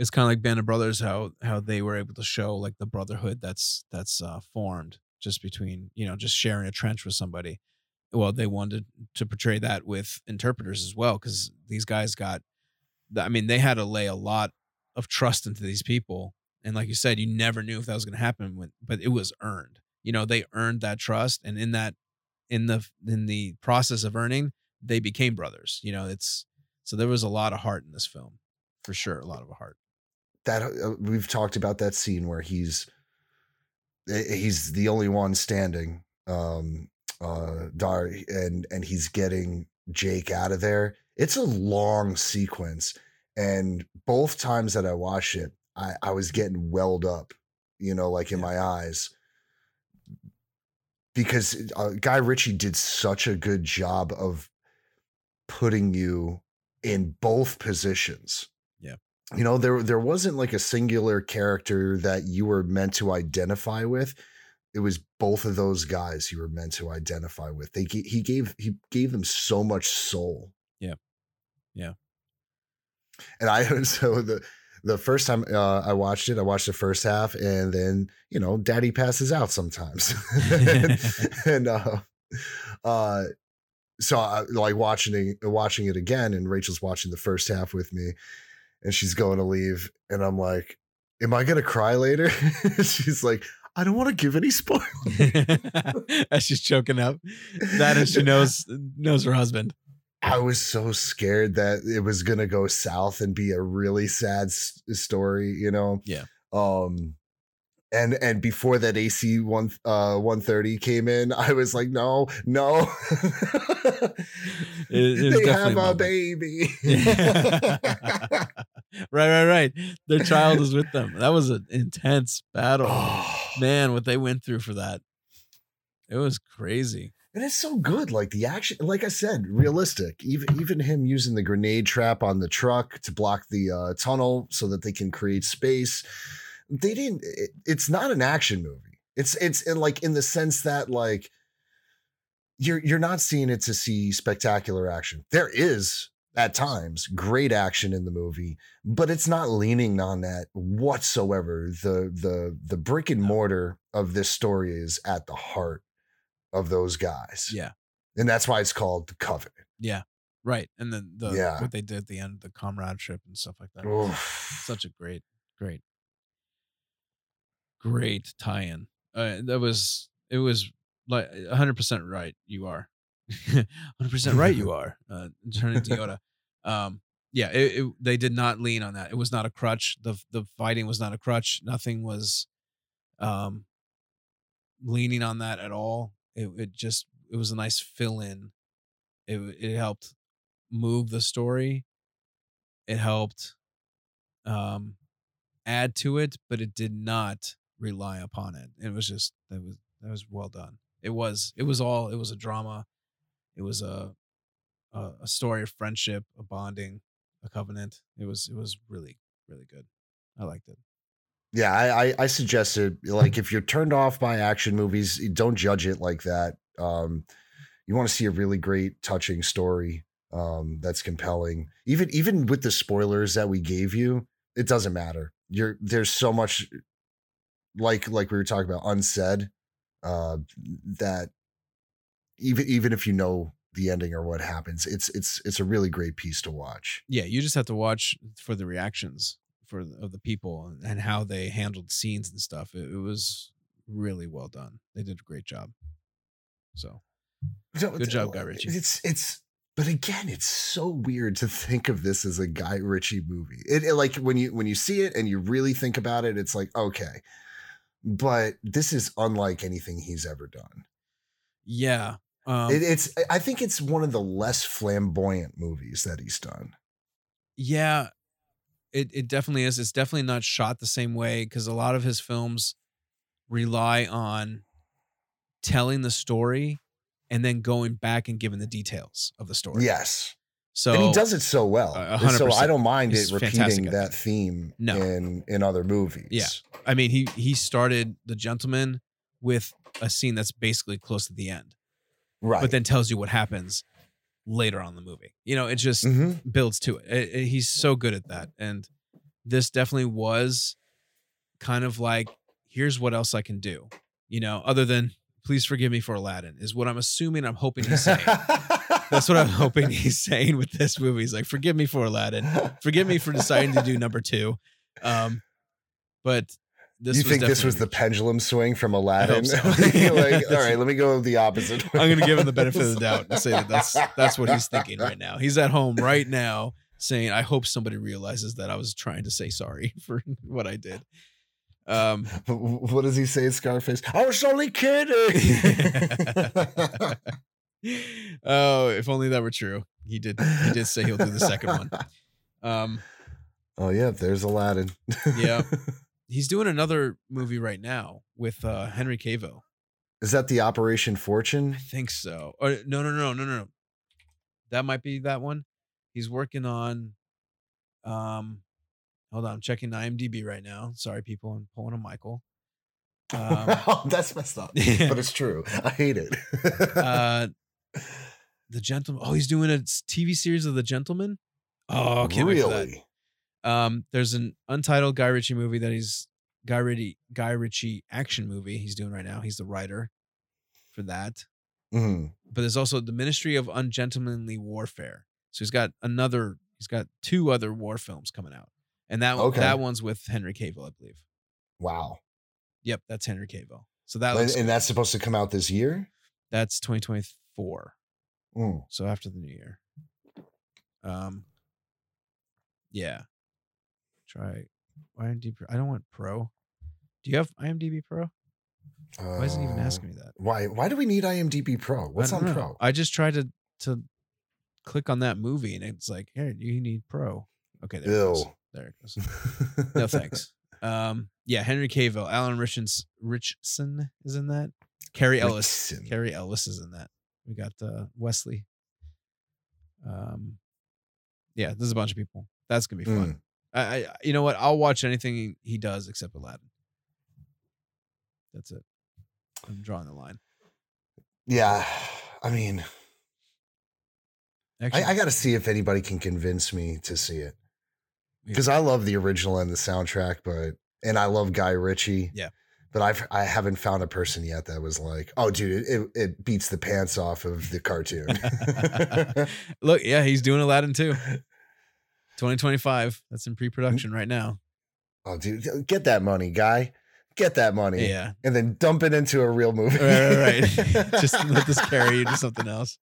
it's kind of like Band of Brothers, how how they were able to show like the brotherhood that's that's uh, formed just between you know just sharing a trench with somebody. Well, they wanted to portray that with interpreters as well because these guys got, I mean, they had to lay a lot of trust into these people, and like you said, you never knew if that was going to happen, when, but it was earned. You know, they earned that trust, and in that, in the in the process of earning, they became brothers. You know, it's so there was a lot of heart in this film, for sure, a lot of heart that uh, we've talked about that scene where he's eh, he's the only one standing um uh dar and and he's getting jake out of there. It's a long sequence and both times that i watched it i i was getting welled up you know like in yeah. my eyes. Because uh, guy ritchie did such a good job of putting you in both positions you know there there wasn't like a singular character that you were meant to identify with. It was both of those guys you were meant to identify with. They he gave he gave them so much soul. Yeah. Yeah. And i (laughs) so the the first time uh, I watched it, I watched the first half, and then you know, Daddy passes out sometimes, and, (laughs) (laughs) and uh, uh, so I like watching it, watching it again, and Rachel's watching the first half with me, and she's going to leave and i'm like am i gonna cry later? (laughs) She's like i don't want to give any spoilers. (laughs) As she's choking up. That and she knows knows her husband. I was so scared that it was gonna go south and be a really sad s- story you know? Yeah. Um and and before that AC one uh 130 came in, I was like, no, no, it, it (laughs) they have a baby. Right, right, right. Their child is with them. That was an intense battle, oh. (sighs) man. What they went through for that, it was crazy. And it's so good, like the action. Like I said, realistic. Even even him using the grenade trap on the truck to block the uh, tunnel so that they can create space they didn't it, it's not an action movie it's it's in like in the sense that like you're you're not seeing it to see spectacular action there is at times great action in the movie but it's not leaning on that whatsoever. The the the brick and mortar of this story is at the heart of those guys. Yeah. And that's why it's called the covenant. Yeah. Right and then the yeah. what they did at the end the comradeship and stuff like that. Oof. such a great great great tie-in. Uh, that was it was like 100% right you are (laughs) 100% right you are uh turning to yoda. (laughs) Um yeah it, it, they did not lean on that. It was not a crutch. The the fighting was not a crutch. Nothing was um leaning on that at all. It, it just it was a nice fill in it it helped move the story. It helped um add to it but it did not rely upon it. It was just that was that was well done. It was it was all it was a drama. It was a a, a story of friendship, a bonding, a covenant. It was it was really really good. I liked it. Yeah, I, I, I suggested like if you're turned off by action movies, don't judge it like that. Um, you want to see a really great, touching story um, that's compelling. Even even with the spoilers that we gave you, it doesn't matter. You're there's so much like like we were talking about unsaid uh that even even if you know the ending or what happens it's it's it's a really great piece to watch. Yeah you just have to watch for the reactions for of the people and how they handled scenes and stuff. It, it was really well done. They did a great job. So good job guy ritchie. it's it's but again it's so weird to think of this as a guy ritchie movie. It, it like when you when you see it and you really think about it it's like okay. But this is unlike anything he's ever done. Yeah. Um, it, it's I think it's one of the less flamboyant movies that he's done. Yeah. It it definitely is. It's definitely not shot the same way because a lot of his films rely on telling the story and then going back and giving the details of the story. Yes. So and he does it so well. Uh, so I don't mind He's it repeating that theme no. in in other movies. Yeah. I mean, he he started The Gentleman with a scene that's basically close to the end. Right. But then tells you what happens later on the movie. You know, it just mm-hmm. builds to it. It, it. He's so good at that. And this definitely was kind of like, here's what else I can do. You know, other than please forgive me for Aladdin, is what I'm assuming I'm hoping he's saying. (laughs) That's what I'm hoping he's saying with this movie. He's like, forgive me for Aladdin. Forgive me for deciding to do number two. Um, but this you think this was the pendulum swing from Aladdin? so. (laughs) Like, all right, (laughs) let me go the opposite. I'm going to give him the benefit of the doubt and say that that's that's what he's thinking right now. He's at home right now saying, "I hope somebody realizes that I was trying to say sorry (laughs) for what I did." Um, what does he say, Scarface? I was only kidding. oh, if only that were true. He did. He did say he'll do the second one. Um, oh yeah, there's Aladdin. Yeah. He's doing another movie right now with uh, Henry Cavill. Is that the Operation Fortune? I think so. Or no, no, no, no, no, no. That might be that one. He's working on. Um, hold on, I'm checking IMDb right now. Sorry, people, I'm pulling a Michael. (laughs) Um, oh, that's messed up, Yeah. but it's true. I hate it. uh, (laughs) the gentleman. Oh, he's doing a TV series of The Gentleman. Oh, can't wait for that. Um, there's an untitled Guy Ritchie movie that he's Guy Ritchie Guy Ritchie action movie he's doing right now. He's the writer for that. Mhm. But there's also the Ministry of Ungentlemanly Warfare. So he's got another. He's got two other war films coming out, and that one Okay. that one's with Henry Cavill, I believe. Wow. Yep, that's Henry Cavill. So that and that's supposed to come out this year? that's 2024. Mm. So after the new year. Um. Yeah. Try IMDb. I don't want Pro. Do you have IMDb Pro? Why isn't even Uh, asking me that? Why? Why do we need IMDb Pro? What's on know. Pro? I just tried to to click on that movie and it's like, here, you need Pro. Okay, there it goes. There it goes. No thanks. (laughs) Um, yeah, Henry Cavill, Alan Richardson, Ritchson is in that. Cary Elwes, Richardson. Cary Elwes is in that. We got uh, Wesley. Um, yeah, there's a bunch of people. That's gonna be fun. I, I, you know what? I'll watch anything he does except Aladdin. That's it. I'm drawing the line. Yeah. I mean, Actually, I, I got to see if anybody can convince me to see it Yeah. because I love the original and the soundtrack, but and I love Guy Ritchie. Yeah. But I've I haven't found a person yet that was like, oh, dude, it, it beats the pants off of the cartoon. (laughs) Look, yeah, he's doing Aladdin too. (laughs) 2025. That's in pre-production right now. oh, dude, get that money, guy. Get that money. Yeah. And then dump it into a real movie. Right, right, right. (laughs) Just let this carry you to something else.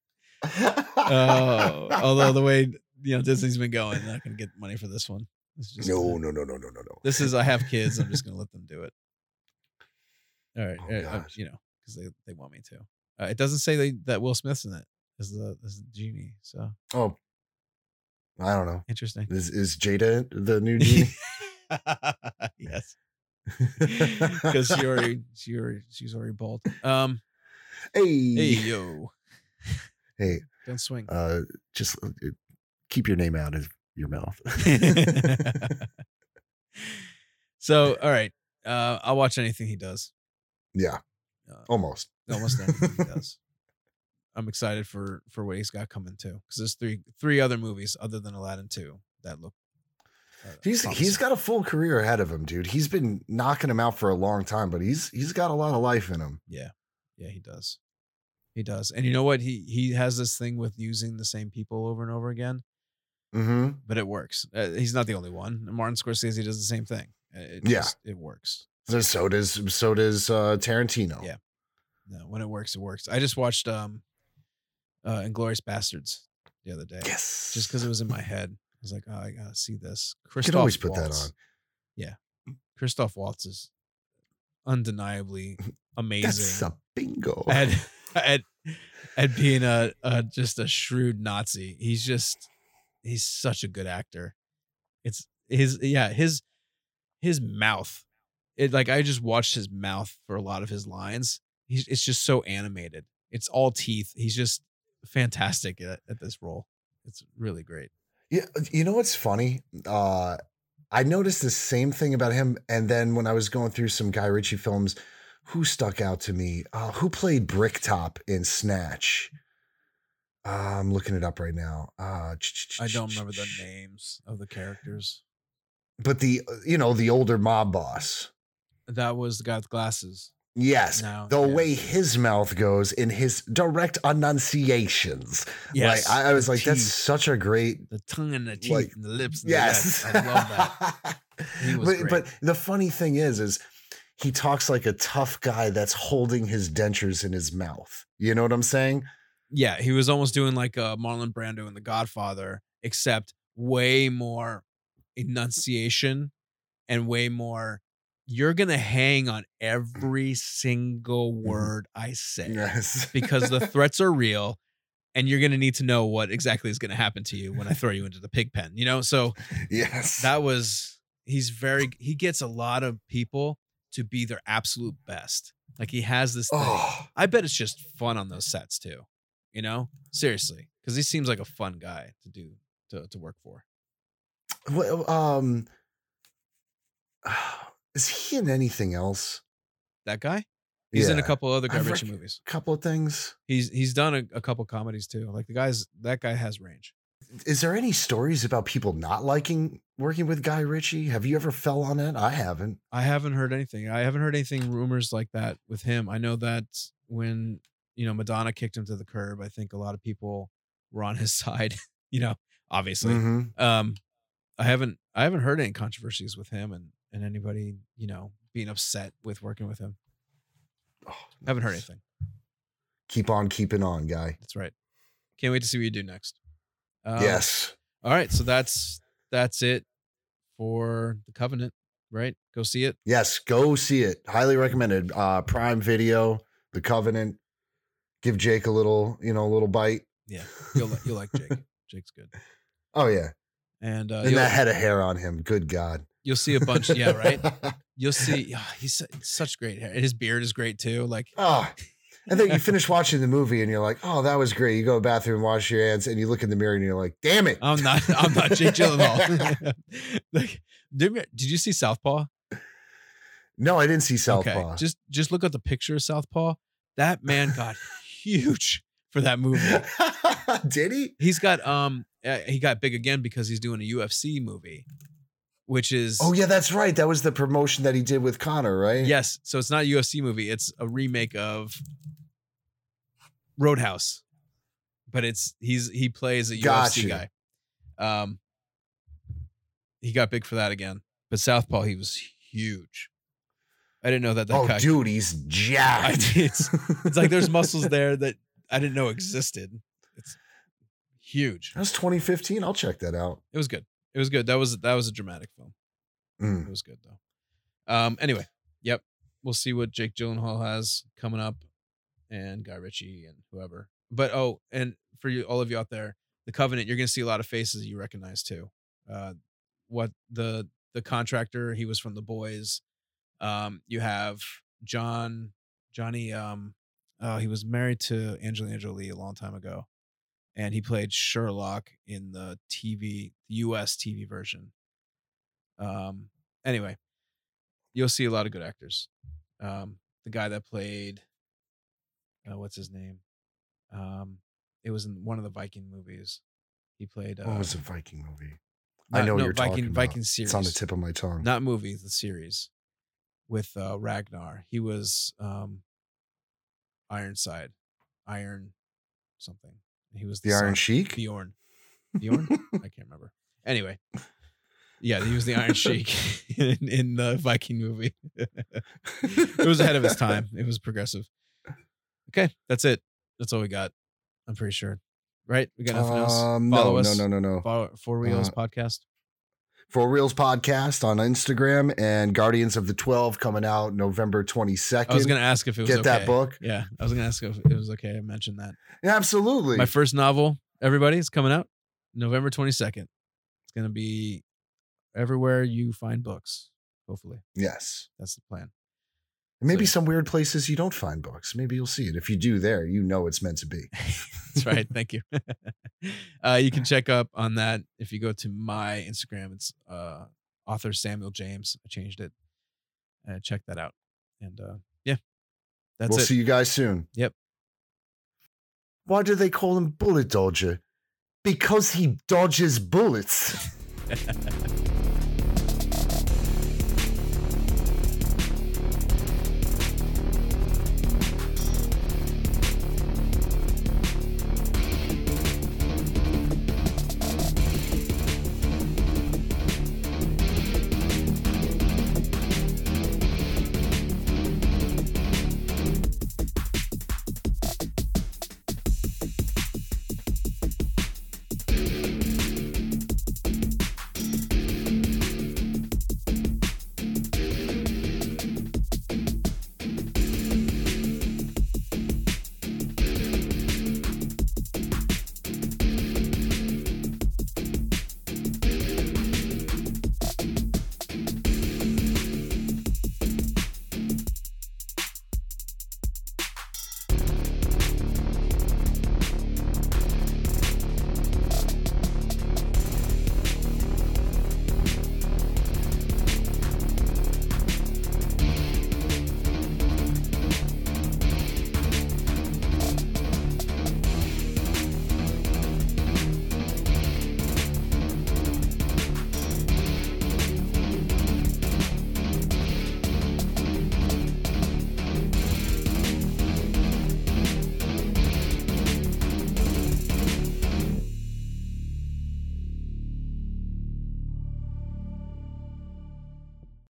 Oh, although the way you know Disney's been going, they're not going to get money for this one. It's just no, gonna- no, no, no, no, no, no. This is I have kids. I'm just going to let them do it. All right, Oh, uh, you know, because they, they want me to. Uh, it doesn't say they, that Will Smith's in it as the as the genie. So Oh, I don't know. interesting. Is is Jada the new (laughs) genie? yes, (laughs) because she already she already she's already bald. Um, hey, hey yo, hey, don't swing. uh, just uh, keep your name out of your mouth. (laughs) so all right, uh, I'll watch anything he does. yeah, Uh, almost. almost anything he does. I'm excited for for what he's got coming too, because there's three three other movies other than Aladdin two that look. uh, He's he's promising. got a full career ahead of him, dude. He's been knocking him out for a long time, but he's he's got a lot of life in him. Yeah, yeah, he does. He does, and you know what? He he has this thing with using the same people over and over again, Mm-hmm. but it works. Uh, he's not the only one. Martin Scorsese does the same thing. Uh, It Yeah. just, it works. So does so does uh, Tarantino. Yeah. No, when it works, it works. I just watched um, uh, Inglourious Basterds the other day. Yes. just because it was in my head. I was like, oh, I gotta see this. you Christoph can always put that Waltz. on. Christoph Waltz is undeniably (laughs) That's amazing a bingo. at (laughs) at at being a, a just a shrewd Nazi. He's just he's such a good actor. It's his yeah his his mouth. It like I just watched his mouth for a lot of his lines. He's it's just so animated. It's all teeth. He's just fantastic at, at this role. It's really great. Yeah, you know what's funny? Uh, I noticed the same thing about him, and then when I was going through some Guy Ritchie films, who stuck out to me? Uh, who played Bricktop in Snatch? Uh, I'm looking it up right now. Uh, I don't remember the names of the characters. but the you know the older mob boss. That was the guy with glasses. Yes, No, the yeah. way his mouth goes in his direct enunciations. Yes, like, I, I was the like, that's such a great. The tongue and the teeth Like, and the lips. And Yes, The. I love that. (laughs) But, but the funny thing is, is he talks like a tough guy that's holding his dentures in his mouth. You know what I'm saying? Yeah, he was almost doing like uh, Marlon Brando in The Godfather, except way more enunciation and way more. You're gonna hang on every single word I say Yes, because the (laughs) threats are real, and you're gonna need to know what exactly is gonna happen to you when I throw you into the pig pen. You know, so yes, that was he's very he gets a lot of people to be their absolute best. Like he has this thing. oh, I bet it's just fun on those sets too. You know, seriously, because he seems like a fun guy to do to to work for. well, um, (sighs) is he in anything else? That guy, he's in a couple other Guy Ritchie movies. couple of things. He's he's done a, a couple comedies too. Like the guys, that guy has range. Is there any stories about people not liking working with Guy Ritchie? Have you ever fell on it? I haven't. I haven't heard anything. I haven't heard anything rumors like that with him. I know that when you know Madonna kicked him to the curb, I think a lot of people were on his (laughs) side. you know, obviously. Mhm. Um, I haven't I haven't heard any controversies with him and and anybody you know being upset with working with him. Oh, haven't heard anything. Keep on keeping on, guy. That's right. Can't wait to see what you do next. Um, yes. All right. So that's that's it for the Covenant. Right. Go see it. Yes. Go see it. Highly recommended. Uh Prime Video, The Covenant. Give Jake a little, you know, a little bite. Yeah. You'll you'll like Jake. (laughs) Jake's good. Oh yeah. And uh, and that head of hair on him. Good God. You'll see a bunch. Yeah. Right. (laughs) You'll see. ah, he's such great hair. And his beard is great too. Like oh. And then you finish watching the movie and you're like, oh, that was great. You go to the bathroom, wash your hands, and you look in the mirror and you're like, damn it. I'm not. I'm not Jake Gyllenhaal. (laughs) like, did, did you see Southpaw? No, I didn't see Southpaw. Okay, just just look at the picture of Southpaw. That man got huge for that movie. (laughs) Did he? He's got um uh, he got big again because he's doing a UFC movie, which is Oh yeah, that's right. That was the promotion that he did with Conor, right? yes. So it's not a UFC movie. It's a remake of Roadhouse, but it's he's he plays a Gotcha. UFC guy. Um, he got big for that again, but Southpaw he was huge. I didn't know that that oh, guy. dude, he's (laughs) jacked. It's- It's like there's muscles (laughs) there that I didn't know existed. It's huge. That was 2015. I'll check that out. It was good. It was good. That was that was a dramatic film. Mm. It was good though. Um. Anyway, yep. We'll see what Jake Gyllenhaal has coming up, and Guy Ritchie and whoever. But oh, and for you, all of you out there, the Covenant, you're gonna see a lot of faces you recognize too. Uh, what the the contractor? He was from The Boys. Um, you have John Jonny. Um, oh, he was married to Angelina Jolie a long time ago, and he played Sherlock in the TV U.S. TV version. Um. Anyway, you'll see a lot of good actors. Um, the guy that played, uh, what's his name? Um, it was in one of the Viking movies. He played. Uh, What was the Viking movie? I not- know what no, you're Viking talking about. Viking series. It's on the tip of my tongue. Not movie, the series with uh, Ragnar. He was um, Ironside, Iron something. He was the Iron son- Sheik? Bjorn. Bjorn? (laughs) I can't remember. Anyway, yeah, he was the Iron (laughs) Sheik (laughs) in, in the Viking movie. it was ahead of its time. It was progressive. Okay, that's it. That's all we got. I'm pretty sure. Right? We got nothing else. Um, Follow no, us. no, no, no, no. Follow Four Wheels Uh, podcast. Four Reels podcast on Instagram and Guardians of the 12 coming out November 22nd. I was gonna ask if it was get that okay. book. Yeah, I was gonna ask if it was okay. I mentioned that. Yeah, Absolutely. My first novel, everybody, is coming out November 22nd. It's gonna be everywhere you find books. Hopefully, yes. that's the plan. Maybe So- some weird places you don't find books. Maybe you'll see it. If you do there, you know it's meant to be. (laughs) That's right. Thank you. (laughs) uh, you can check up on that if you go to my Instagram. It's uh, author Samuel James. I changed it. Uh, check that out. And uh, yeah, that's we'll it. see you guys soon. Yep. Why do they call him Bullet Dodger? Because he dodges bullets. (laughs)